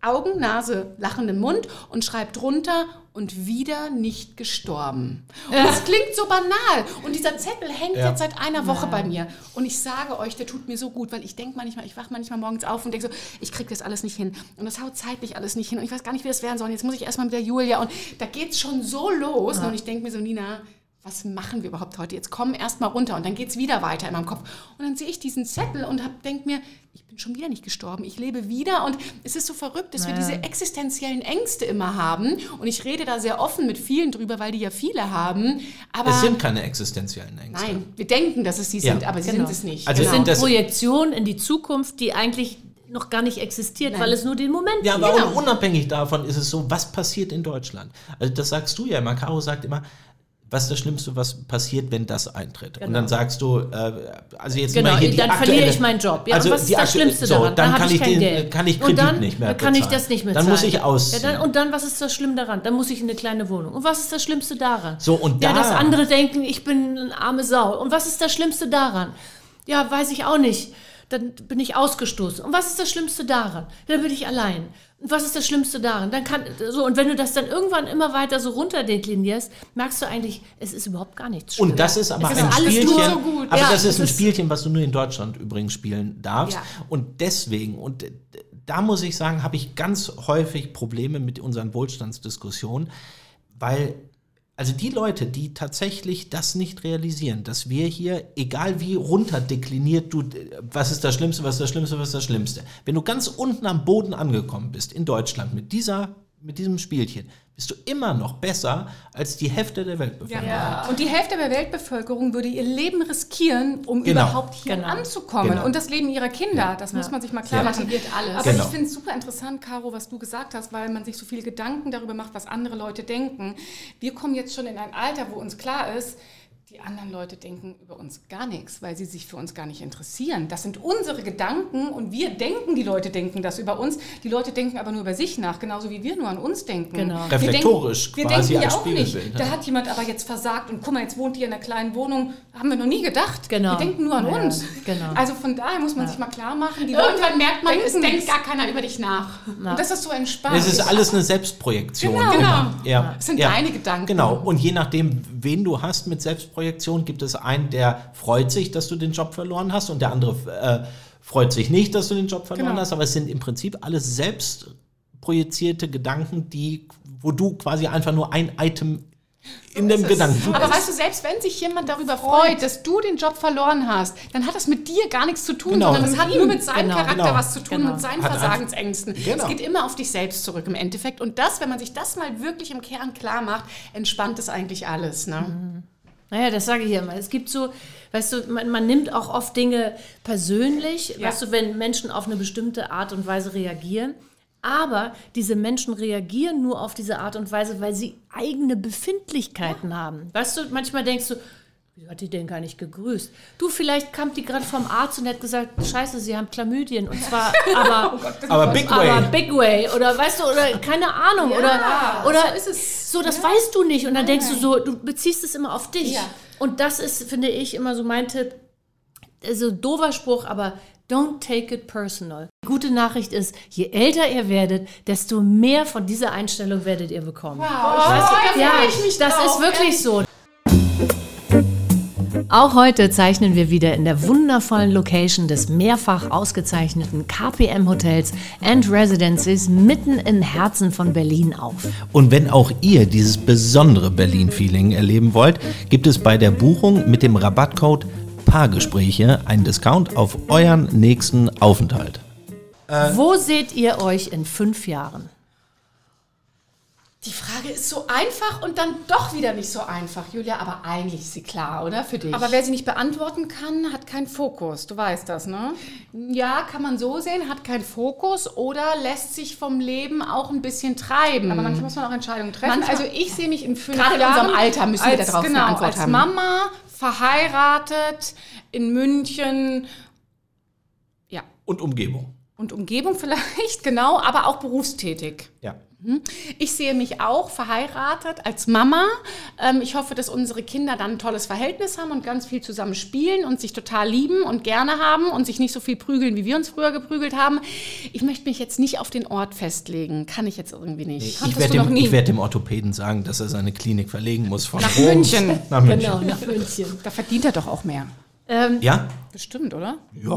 Augen, Nase, lachenden Mund und schreibt drunter und wieder nicht gestorben. Und das klingt so banal. Und dieser Zettel hängt
Ja.
jetzt seit einer Woche bei mir. Und ich sage euch, der tut mir so gut, weil ich denke manchmal, ich wache manchmal morgens auf und denke so, ich kriege das alles nicht hin. Und das haut zeitlich alles nicht hin. Und ich weiß gar nicht, wie das werden soll. Und jetzt muss ich erstmal mit der Julia. Und da geht es schon so los. Und ich denke mir so, Nina, was machen wir überhaupt heute? Jetzt komm erst mal runter und dann geht es wieder weiter in meinem Kopf. Und dann sehe ich diesen Zettel und denke mir, ich bin schon wieder nicht gestorben, ich lebe wieder. Und es ist so verrückt, dass wir diese existenziellen Ängste immer haben. Und ich rede da sehr offen mit vielen drüber, weil die ja viele haben. Aber
Es sind keine existenziellen Ängste.
nein, wir denken, dass es sie
Ja.
sind, aber sie
Genau.
sind es nicht.
Also
Das
Genau.
sind
Das-
Projektionen in die Zukunft, die eigentlich noch gar nicht existiert, weil es nur den Moment
Ja,
gibt.
aber auch unabhängig davon ist es so, was passiert in Deutschland? Also das sagst du ja immer. Caro sagt immer, was ist das Schlimmste, was passiert, wenn das eintritt? Und dann sagst du, äh, also jetzt
Genau,
mal hier die
dann
aktuelle,
verliere ich meinen Job. Ja,
also
und was ist das Schlimmste
so,
daran?
Dann
hab
kann ich,
kein
den,
Geld.
kann ich Kredit
dann,
nicht mehr
dann kann ich
bezahlen.
das nicht mehr
Dann muss ich ausziehen.
Ja, dann, und dann, was ist das Schlimme daran? Dann muss ich in eine kleine Wohnung. Und was ist das Schlimmste daran?
So, und
ja,
da-
dass andere denken, ich bin eine arme Sau. Und was ist das Schlimmste daran? Ja, weiß ich auch nicht. Dann bin ich ausgestoßen. Und was ist das Schlimmste daran? Dann bin ich allein. Und was ist das Schlimmste daran? Dann kann so und wenn du das dann irgendwann immer weiter so runterdeklinierst, merkst du eigentlich, es ist überhaupt gar nichts schlimm.
Und das ist aber
Es
ein
ist
Spielchen,
nur so gut.
aber
Ja,
das ist ein Spielchen, was du nur in Deutschland übrigens spielen darfst.
Ja.
Und deswegen, und da muss ich sagen, habe ich ganz häufig Probleme mit unseren Wohlstandsdiskussionen, weil also die Leute, die tatsächlich das nicht realisieren, dass wir hier, egal wie runterdekliniert du, was ist das Schlimmste, was ist das Schlimmste, was ist das Schlimmste, wenn du ganz unten am Boden angekommen bist in Deutschland mit dieser mit diesem Spielchen, bist du immer noch besser als die Hälfte der Weltbevölkerung.
Und die Hälfte der Weltbevölkerung würde ihr Leben riskieren, um
Genau.
überhaupt hier
Genau.
anzukommen.
Genau.
Und das Leben ihrer Kinder, das muss man sich mal klar
Ja.
machen.
Motiviert alles.
Aber
Genau.
ich finde es super interessant, Caro, was du gesagt hast, weil man sich so viele Gedanken darüber macht, was andere Leute denken. Wir kommen jetzt schon in ein Alter, wo uns klar ist, die anderen Leute denken über uns gar nichts, weil sie sich für uns gar nicht interessieren. Das sind unsere Gedanken und wir denken, die Leute denken das über uns. Die Leute denken aber nur über sich nach, genauso wie wir nur an uns denken.
Genau.
Wir
Reflektorisch
denken,
quasi
wir denken
als
ja auch nicht.
Spiegelbild,
Da
ja.
hat jemand aber jetzt versagt und guck mal, jetzt wohnt ihr in einer kleinen Wohnung. Haben wir noch nie gedacht.
Genau.
Wir denken nur an
Ja,
uns.
genau.
Also von daher muss man sich mal klar machen, die
Irgendwann merkt man, es denkt gar keiner über dich nach.
Und das ist so entspannt.
Es ist alles eine Selbstprojektion.
Genau.
immer. Ja.
Es sind
ja.
deine Gedanken.
Genau. Und je nachdem, wen du hast mit Selbstprojektion, gibt es einen, der freut sich, dass du den Job verloren hast und der andere äh, freut sich nicht, dass du den Job verloren
Genau.
hast. Aber es sind im Prinzip alles selbstprojizierte Gedanken, die, wo du quasi einfach nur ein Item in dem Gedanken
Aber weißt du, selbst wenn sich jemand darüber freut, dass du den Job verloren hast, dann hat das mit dir gar nichts zu tun,
Genau.
sondern das hat nur mit seinem
Genau.
Charakter
Genau.
was zu tun,
Genau.
mit seinen
Hat
Versagensängsten.
Genau.
Es geht immer auf dich selbst zurück im Endeffekt. Und das, wenn man sich das mal wirklich im Kern klar macht, entspannt es eigentlich alles. Ne?
Naja, das sage ich ja immer. Es gibt so, weißt du, man, man nimmt auch oft Dinge persönlich,
Ja.
weißt du, wenn Menschen auf eine bestimmte Art und Weise reagieren. Aber diese Menschen reagieren nur auf diese Art und Weise, weil sie eigene Befindlichkeiten haben. Weißt du, manchmal denkst du, wieso hat die denn gar nicht gegrüßt? Du, vielleicht kam die gerade vom Arzt und hat gesagt, scheiße, sie haben Chlamydien. Und zwar, aber,
Aber Big Way.
aber Big Way oder weißt du, oder keine Ahnung. oder oder
so ist es.
so, das weißt du nicht. Und dann denkst du so, du beziehst es immer auf dich.
Ja.
Und das ist, finde ich, immer so mein Tipp. Also doofer Spruch, aber don't take it personal. Die gute Nachricht ist, je älter ihr werdet, desto mehr von dieser Einstellung werdet ihr bekommen.
Wow, da
Ja,
freue ich mich
das
drauf.
ist wirklich so. Auch heute zeichnen wir wieder in der wundervollen Location des mehrfach ausgezeichneten KPM Hotels and Residences mitten im Herzen von Berlin auf.
Und wenn auch ihr dieses besondere Berlin-Feeling erleben wollt, gibt es bei der Buchung mit dem Rabattcode Paargespräche einen Discount auf euren nächsten Aufenthalt.
Wo seht ihr euch in fünf Jahren?
Die Frage ist so einfach und dann doch wieder nicht so einfach, Julia. Aber eigentlich ist sie klar, oder? Für dich.
Aber wer sie nicht beantworten kann, hat keinen Fokus. Du weißt das, ne?
ja, kann man so sehen, hat keinen Fokus oder lässt sich vom Leben auch ein bisschen treiben.
Aber manchmal muss man auch Entscheidungen treffen.
Manchmal-
also ich sehe mich in fünf
Gerade in
Jahren
unserem Alter müssen wir
als,
darauf eine
genau,
Antwort
als
haben.
Mama, verheiratet, in München, ja.
Und Umgebung.
Und Umgebung vielleicht, genau, aber auch berufstätig.
Ja.
Ich sehe mich auch verheiratet als Mama. Ähm, ich hoffe, dass unsere Kinder dann ein tolles Verhältnis haben und ganz viel zusammen spielen und sich total lieben und gerne haben und sich nicht so viel prügeln, wie wir uns früher geprügelt haben. Ich möchte mich jetzt nicht auf den Ort festlegen. Kann ich jetzt irgendwie nicht.
Ich
Hattest
werde
du noch
dem,
nie?
ich werd dem Orthopäden sagen, dass er seine Klinik verlegen muss von
Nach
Rom
München.
nach München.
Genau, nach München.
Da verdient er doch auch mehr.
Ähm,
Ja?
Bestimmt, oder?
Ja.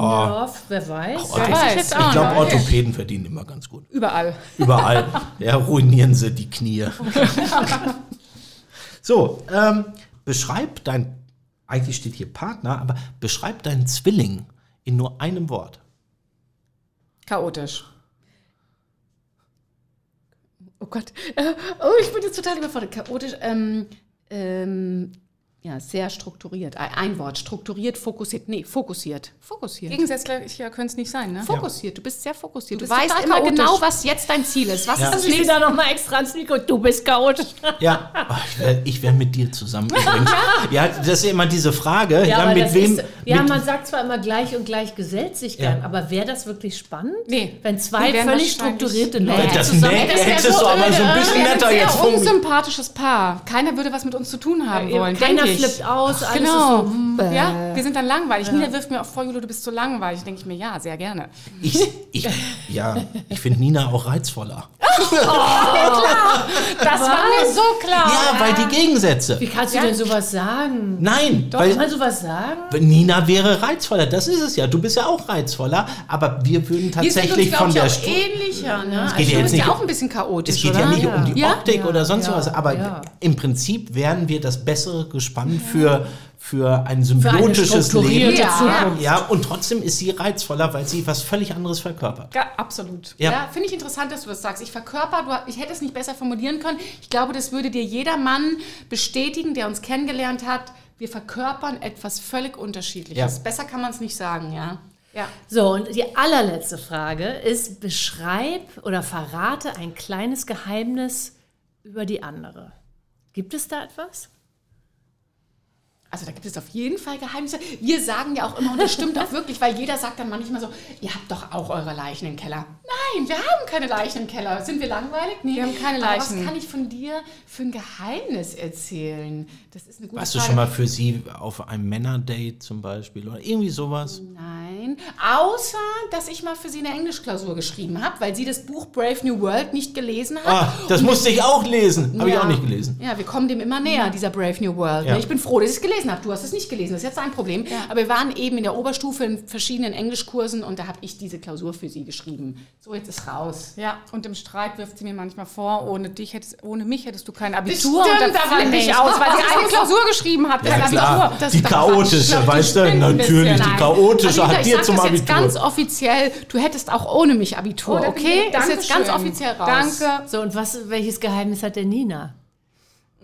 ja, wer weiß.
Ortho-
weiß.
ich glaube, Orthopäden verdienen immer ganz gut.
Überall.
Überall. ja, ruinieren sie die Knie. so, ähm, beschreib dein, eigentlich steht hier Partner, aber beschreib deinen Zwilling in nur einem Wort.
Chaotisch.
Oh Gott. Oh, ich bin jetzt total überfordert. Chaotisch. Ähm, ähm, Ja, sehr strukturiert. Ein ein Wort, strukturiert, fokussiert. Nee, fokussiert. Fokussiert.
Gegensätzlicher können es nicht sein, ne?
Fokussiert, du bist sehr fokussiert. Du,
bist
weißt immer
chaotisch.
genau, was jetzt dein Ziel ist. Was
Ja.
ist das
Das
nächste?
wieder nochmal extra ans Mikro. Du bist chaotisch.
Ja, oh, ich wäre wär mit dir zusammen übrigens. Ja, das ist ja immer diese Frage, ja,
aber
mit wem.
Ist, ja,
mit,
man sagt zwar immer gleich und gleich gesellt sich
Ja.
gern, aber wäre das wirklich spannend?
Nee.
Wenn zwei völlig strukturierte
Nee.
Leute
das
zusammen...
nee,
das
hättest
so
du aber so ein bisschen
sind
netter
ein
jetzt formuliert.
unsympathisches Paar. Keiner würde was mit uns zu tun haben
Ja,
wollen.
keiner. Flippt aus, alles
genau.
ist so,
ja, wir sind dann langweilig. Nina wirft mir auch vor, Julo, du bist so langweilig. Denke ich mir, ja, sehr gerne.
Ich, ich, ja, ich finde Nina auch reizvoller.
Das war mir so klar.
Ja, weil die Gegensätze.
Wie kannst du denn sowas sagen?
Nein,
Kann
weil
man sowas sagen?
Nina wäre reizvoller. Das ist es ja. Du bist ja auch reizvoller, aber wir würden
Wir sind
tatsächlich
uns,
von der
ich,
Stu
auch ähnlicher. Ne?
geht ja
du
jetzt
bist
nicht
ja auch ein bisschen chaotisch,
Es geht
oder?
ja nicht
Ja.
um die
Ja?
Optik
Ja,
oder sonst
ja,
was, aber
ja.
im Prinzip wären wir das bessere Gespann für, für ein symbiotisches
strukturierte
Leben.
Zukunft.
Ja, und trotzdem ist sie reizvoller, weil sie was völlig anderes verkörpert.
Ja, absolut.
Ja.
Ja, finde ich interessant, dass du das sagst. Ich verkörper, du, ich hätte es nicht besser formulieren können. Ich glaube, das würde dir jeder Mann bestätigen, der uns kennengelernt hat. Wir verkörpern etwas völlig Unterschiedliches.
Ja.
Besser kann man es nicht sagen, ja. Ja.
So, und die allerletzte Frage ist, beschreib oder verrate ein kleines Geheimnis über die andere. Gibt es da etwas?
Also da gibt es auf jeden Fall Geheimnisse. Wir sagen ja auch immer, und das stimmt auch wirklich, weil jeder sagt dann manchmal so, ihr habt doch auch eure Leichen im Keller. Nein, wir haben keine Leichen im Keller. Sind wir langweilig? Nee.
Wir haben keine
Aber
Leichen.
was kann ich von dir für ein Geheimnis erzählen? Das ist eine gute
Warst du
Frage.
schon mal für sie auf einem Männerdate zum Beispiel oder irgendwie sowas?
Nein, außer, dass ich mal für sie eine Englischklausur geschrieben habe, weil sie das Buch Brave New World nicht gelesen hat.
Ah, das musste ich auch lesen. Habe ich
Ja.
auch nicht gelesen.
Ja, wir kommen dem immer näher, dieser Brave New World.
Ja.
Ich bin froh, dass ich es gelesen habe. Du hast es nicht gelesen, das ist jetzt dein Problem. Aber wir waren eben in der Oberstufe in verschiedenen Englischkursen und da habe ich diese Klausur für sie geschrieben. So, jetzt ist raus.
Ja, und im Streit wirft sie mir manchmal vor, ohne dich hättest, ohne mich hättest du kein Abitur.
stimmt
und dann
aber
flippe ich
nicht.
aus, weil sie eine Klausur geschrieben hat.
Ja,
kein
klar.
Abitur.
Das
die chaotische, weißt du?
ein
Natürlich, die chaotische
Anita,
hat dir zum
das jetzt
Abitur.
ganz offiziell, du hättest auch ohne mich Abitur,
Oh,
okay? ist jetzt ganz offiziell raus.
Danke.
So, und was, welches Geheimnis hat der Nina?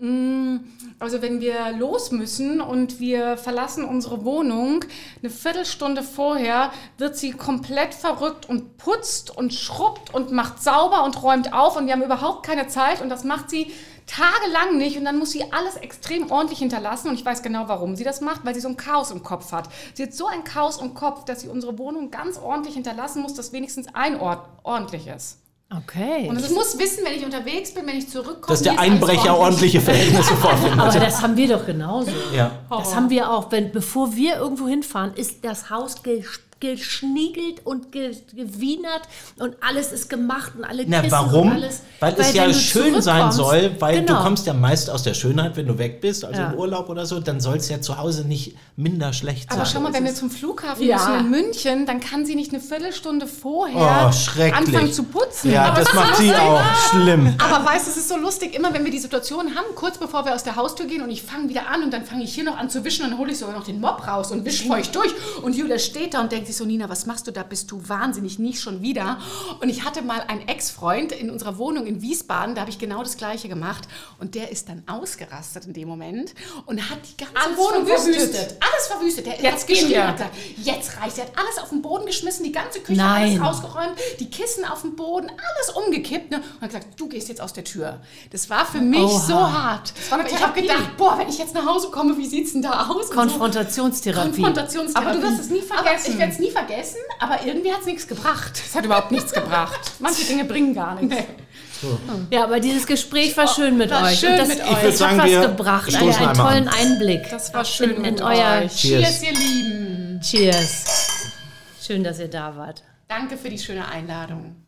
Also wenn wir los müssen und wir verlassen unsere Wohnung, eine Viertelstunde vorher wird sie komplett verrückt und putzt und schrubbt und macht sauber und räumt auf und wir haben überhaupt keine Zeit und das macht sie tagelang nicht und dann muss sie alles extrem ordentlich hinterlassen und ich weiß genau, warum sie das macht, weil sie so ein Chaos im Kopf hat. Sie hat so ein Chaos im Kopf, dass sie unsere Wohnung ganz ordentlich hinterlassen muss, dass wenigstens ein Ort ordentlich ist.
Okay.
Und ich muss wissen, wenn ich unterwegs bin, wenn ich zurückkomme.
Dass der Einbrecher
ordentlich.
ordentliche Verhältnisse vorfindet.
Aber das haben wir doch genauso.
ja.
Das haben wir auch. Wenn, bevor wir irgendwo hinfahren, ist das Haus ge geschniegelt und ge gewienert und alles ist gemacht und alle
Na, warum?
und alles.
weil es ja schön sein soll, weil
genau.
du kommst ja meist aus der Schönheit, wenn du weg bist, also
Ja.
im Urlaub oder so, dann soll es ja zu Hause nicht minder schlecht sein.
Aber schau mal, wenn wir zum Flughafen
Ja.
müssen in München, dann kann sie nicht eine Viertelstunde vorher
Oh,
anfangen zu putzen.
ja,
Aber
das macht sie auch schlimm.
Aber weißt du, es ist so lustig, immer wenn wir die Situation haben, kurz bevor wir aus der Haustür gehen und ich fange wieder an und dann fange ich hier noch an zu wischen und dann hole ich sogar noch den Mob raus und wisch feucht durch. Und Julia steht da und denkt sich so, Nina, was machst du da? Bist du wahnsinnig, nicht schon wieder. Und ich hatte mal einen Ex-Freund in unserer Wohnung in Wiesbaden, da habe ich genau das Gleiche gemacht. Und der ist dann ausgerastet in dem Moment und hat die ganze
Alles
Wohnung
verwüstet.
verwüstet. Alles verwüstet. Der
Jetzt
hat geschrien, hat gesagt, jetzt reicht. Er hat alles auf den Boden geschmissen, die ganze Küche
Nein.
alles ausgeräumt, die Kissen auf dem Boden, alles umgekippt. Ne? Und hat gesagt, du gehst jetzt aus der Tür. Das war für mich
Oha.
so hart. ich habe gedacht, boah, wenn ich jetzt nach Hause komme, wie sieht's denn da aus?
Konfrontationstherapie.
Konfrontationstherapie.
Aber du wirst es nie vergessen.
Es nie vergessen, aber irgendwie hat es nichts gebracht.
Das hat überhaupt nichts gebracht. Manche Dinge bringen gar nichts.
Ja, aber dieses Gespräch war schön mit
war
euch.
schön
Und das,
mit
das
euch.
Ich würd
hat
sagen,
was
wir
gebracht. Einen, einen tollen Einblick.
Das war schön
in, in
mit
euer
euch.
Cheers.
Cheers, ihr Lieben.
Cheers. Schön, dass ihr da wart.
Danke für die schöne Einladung.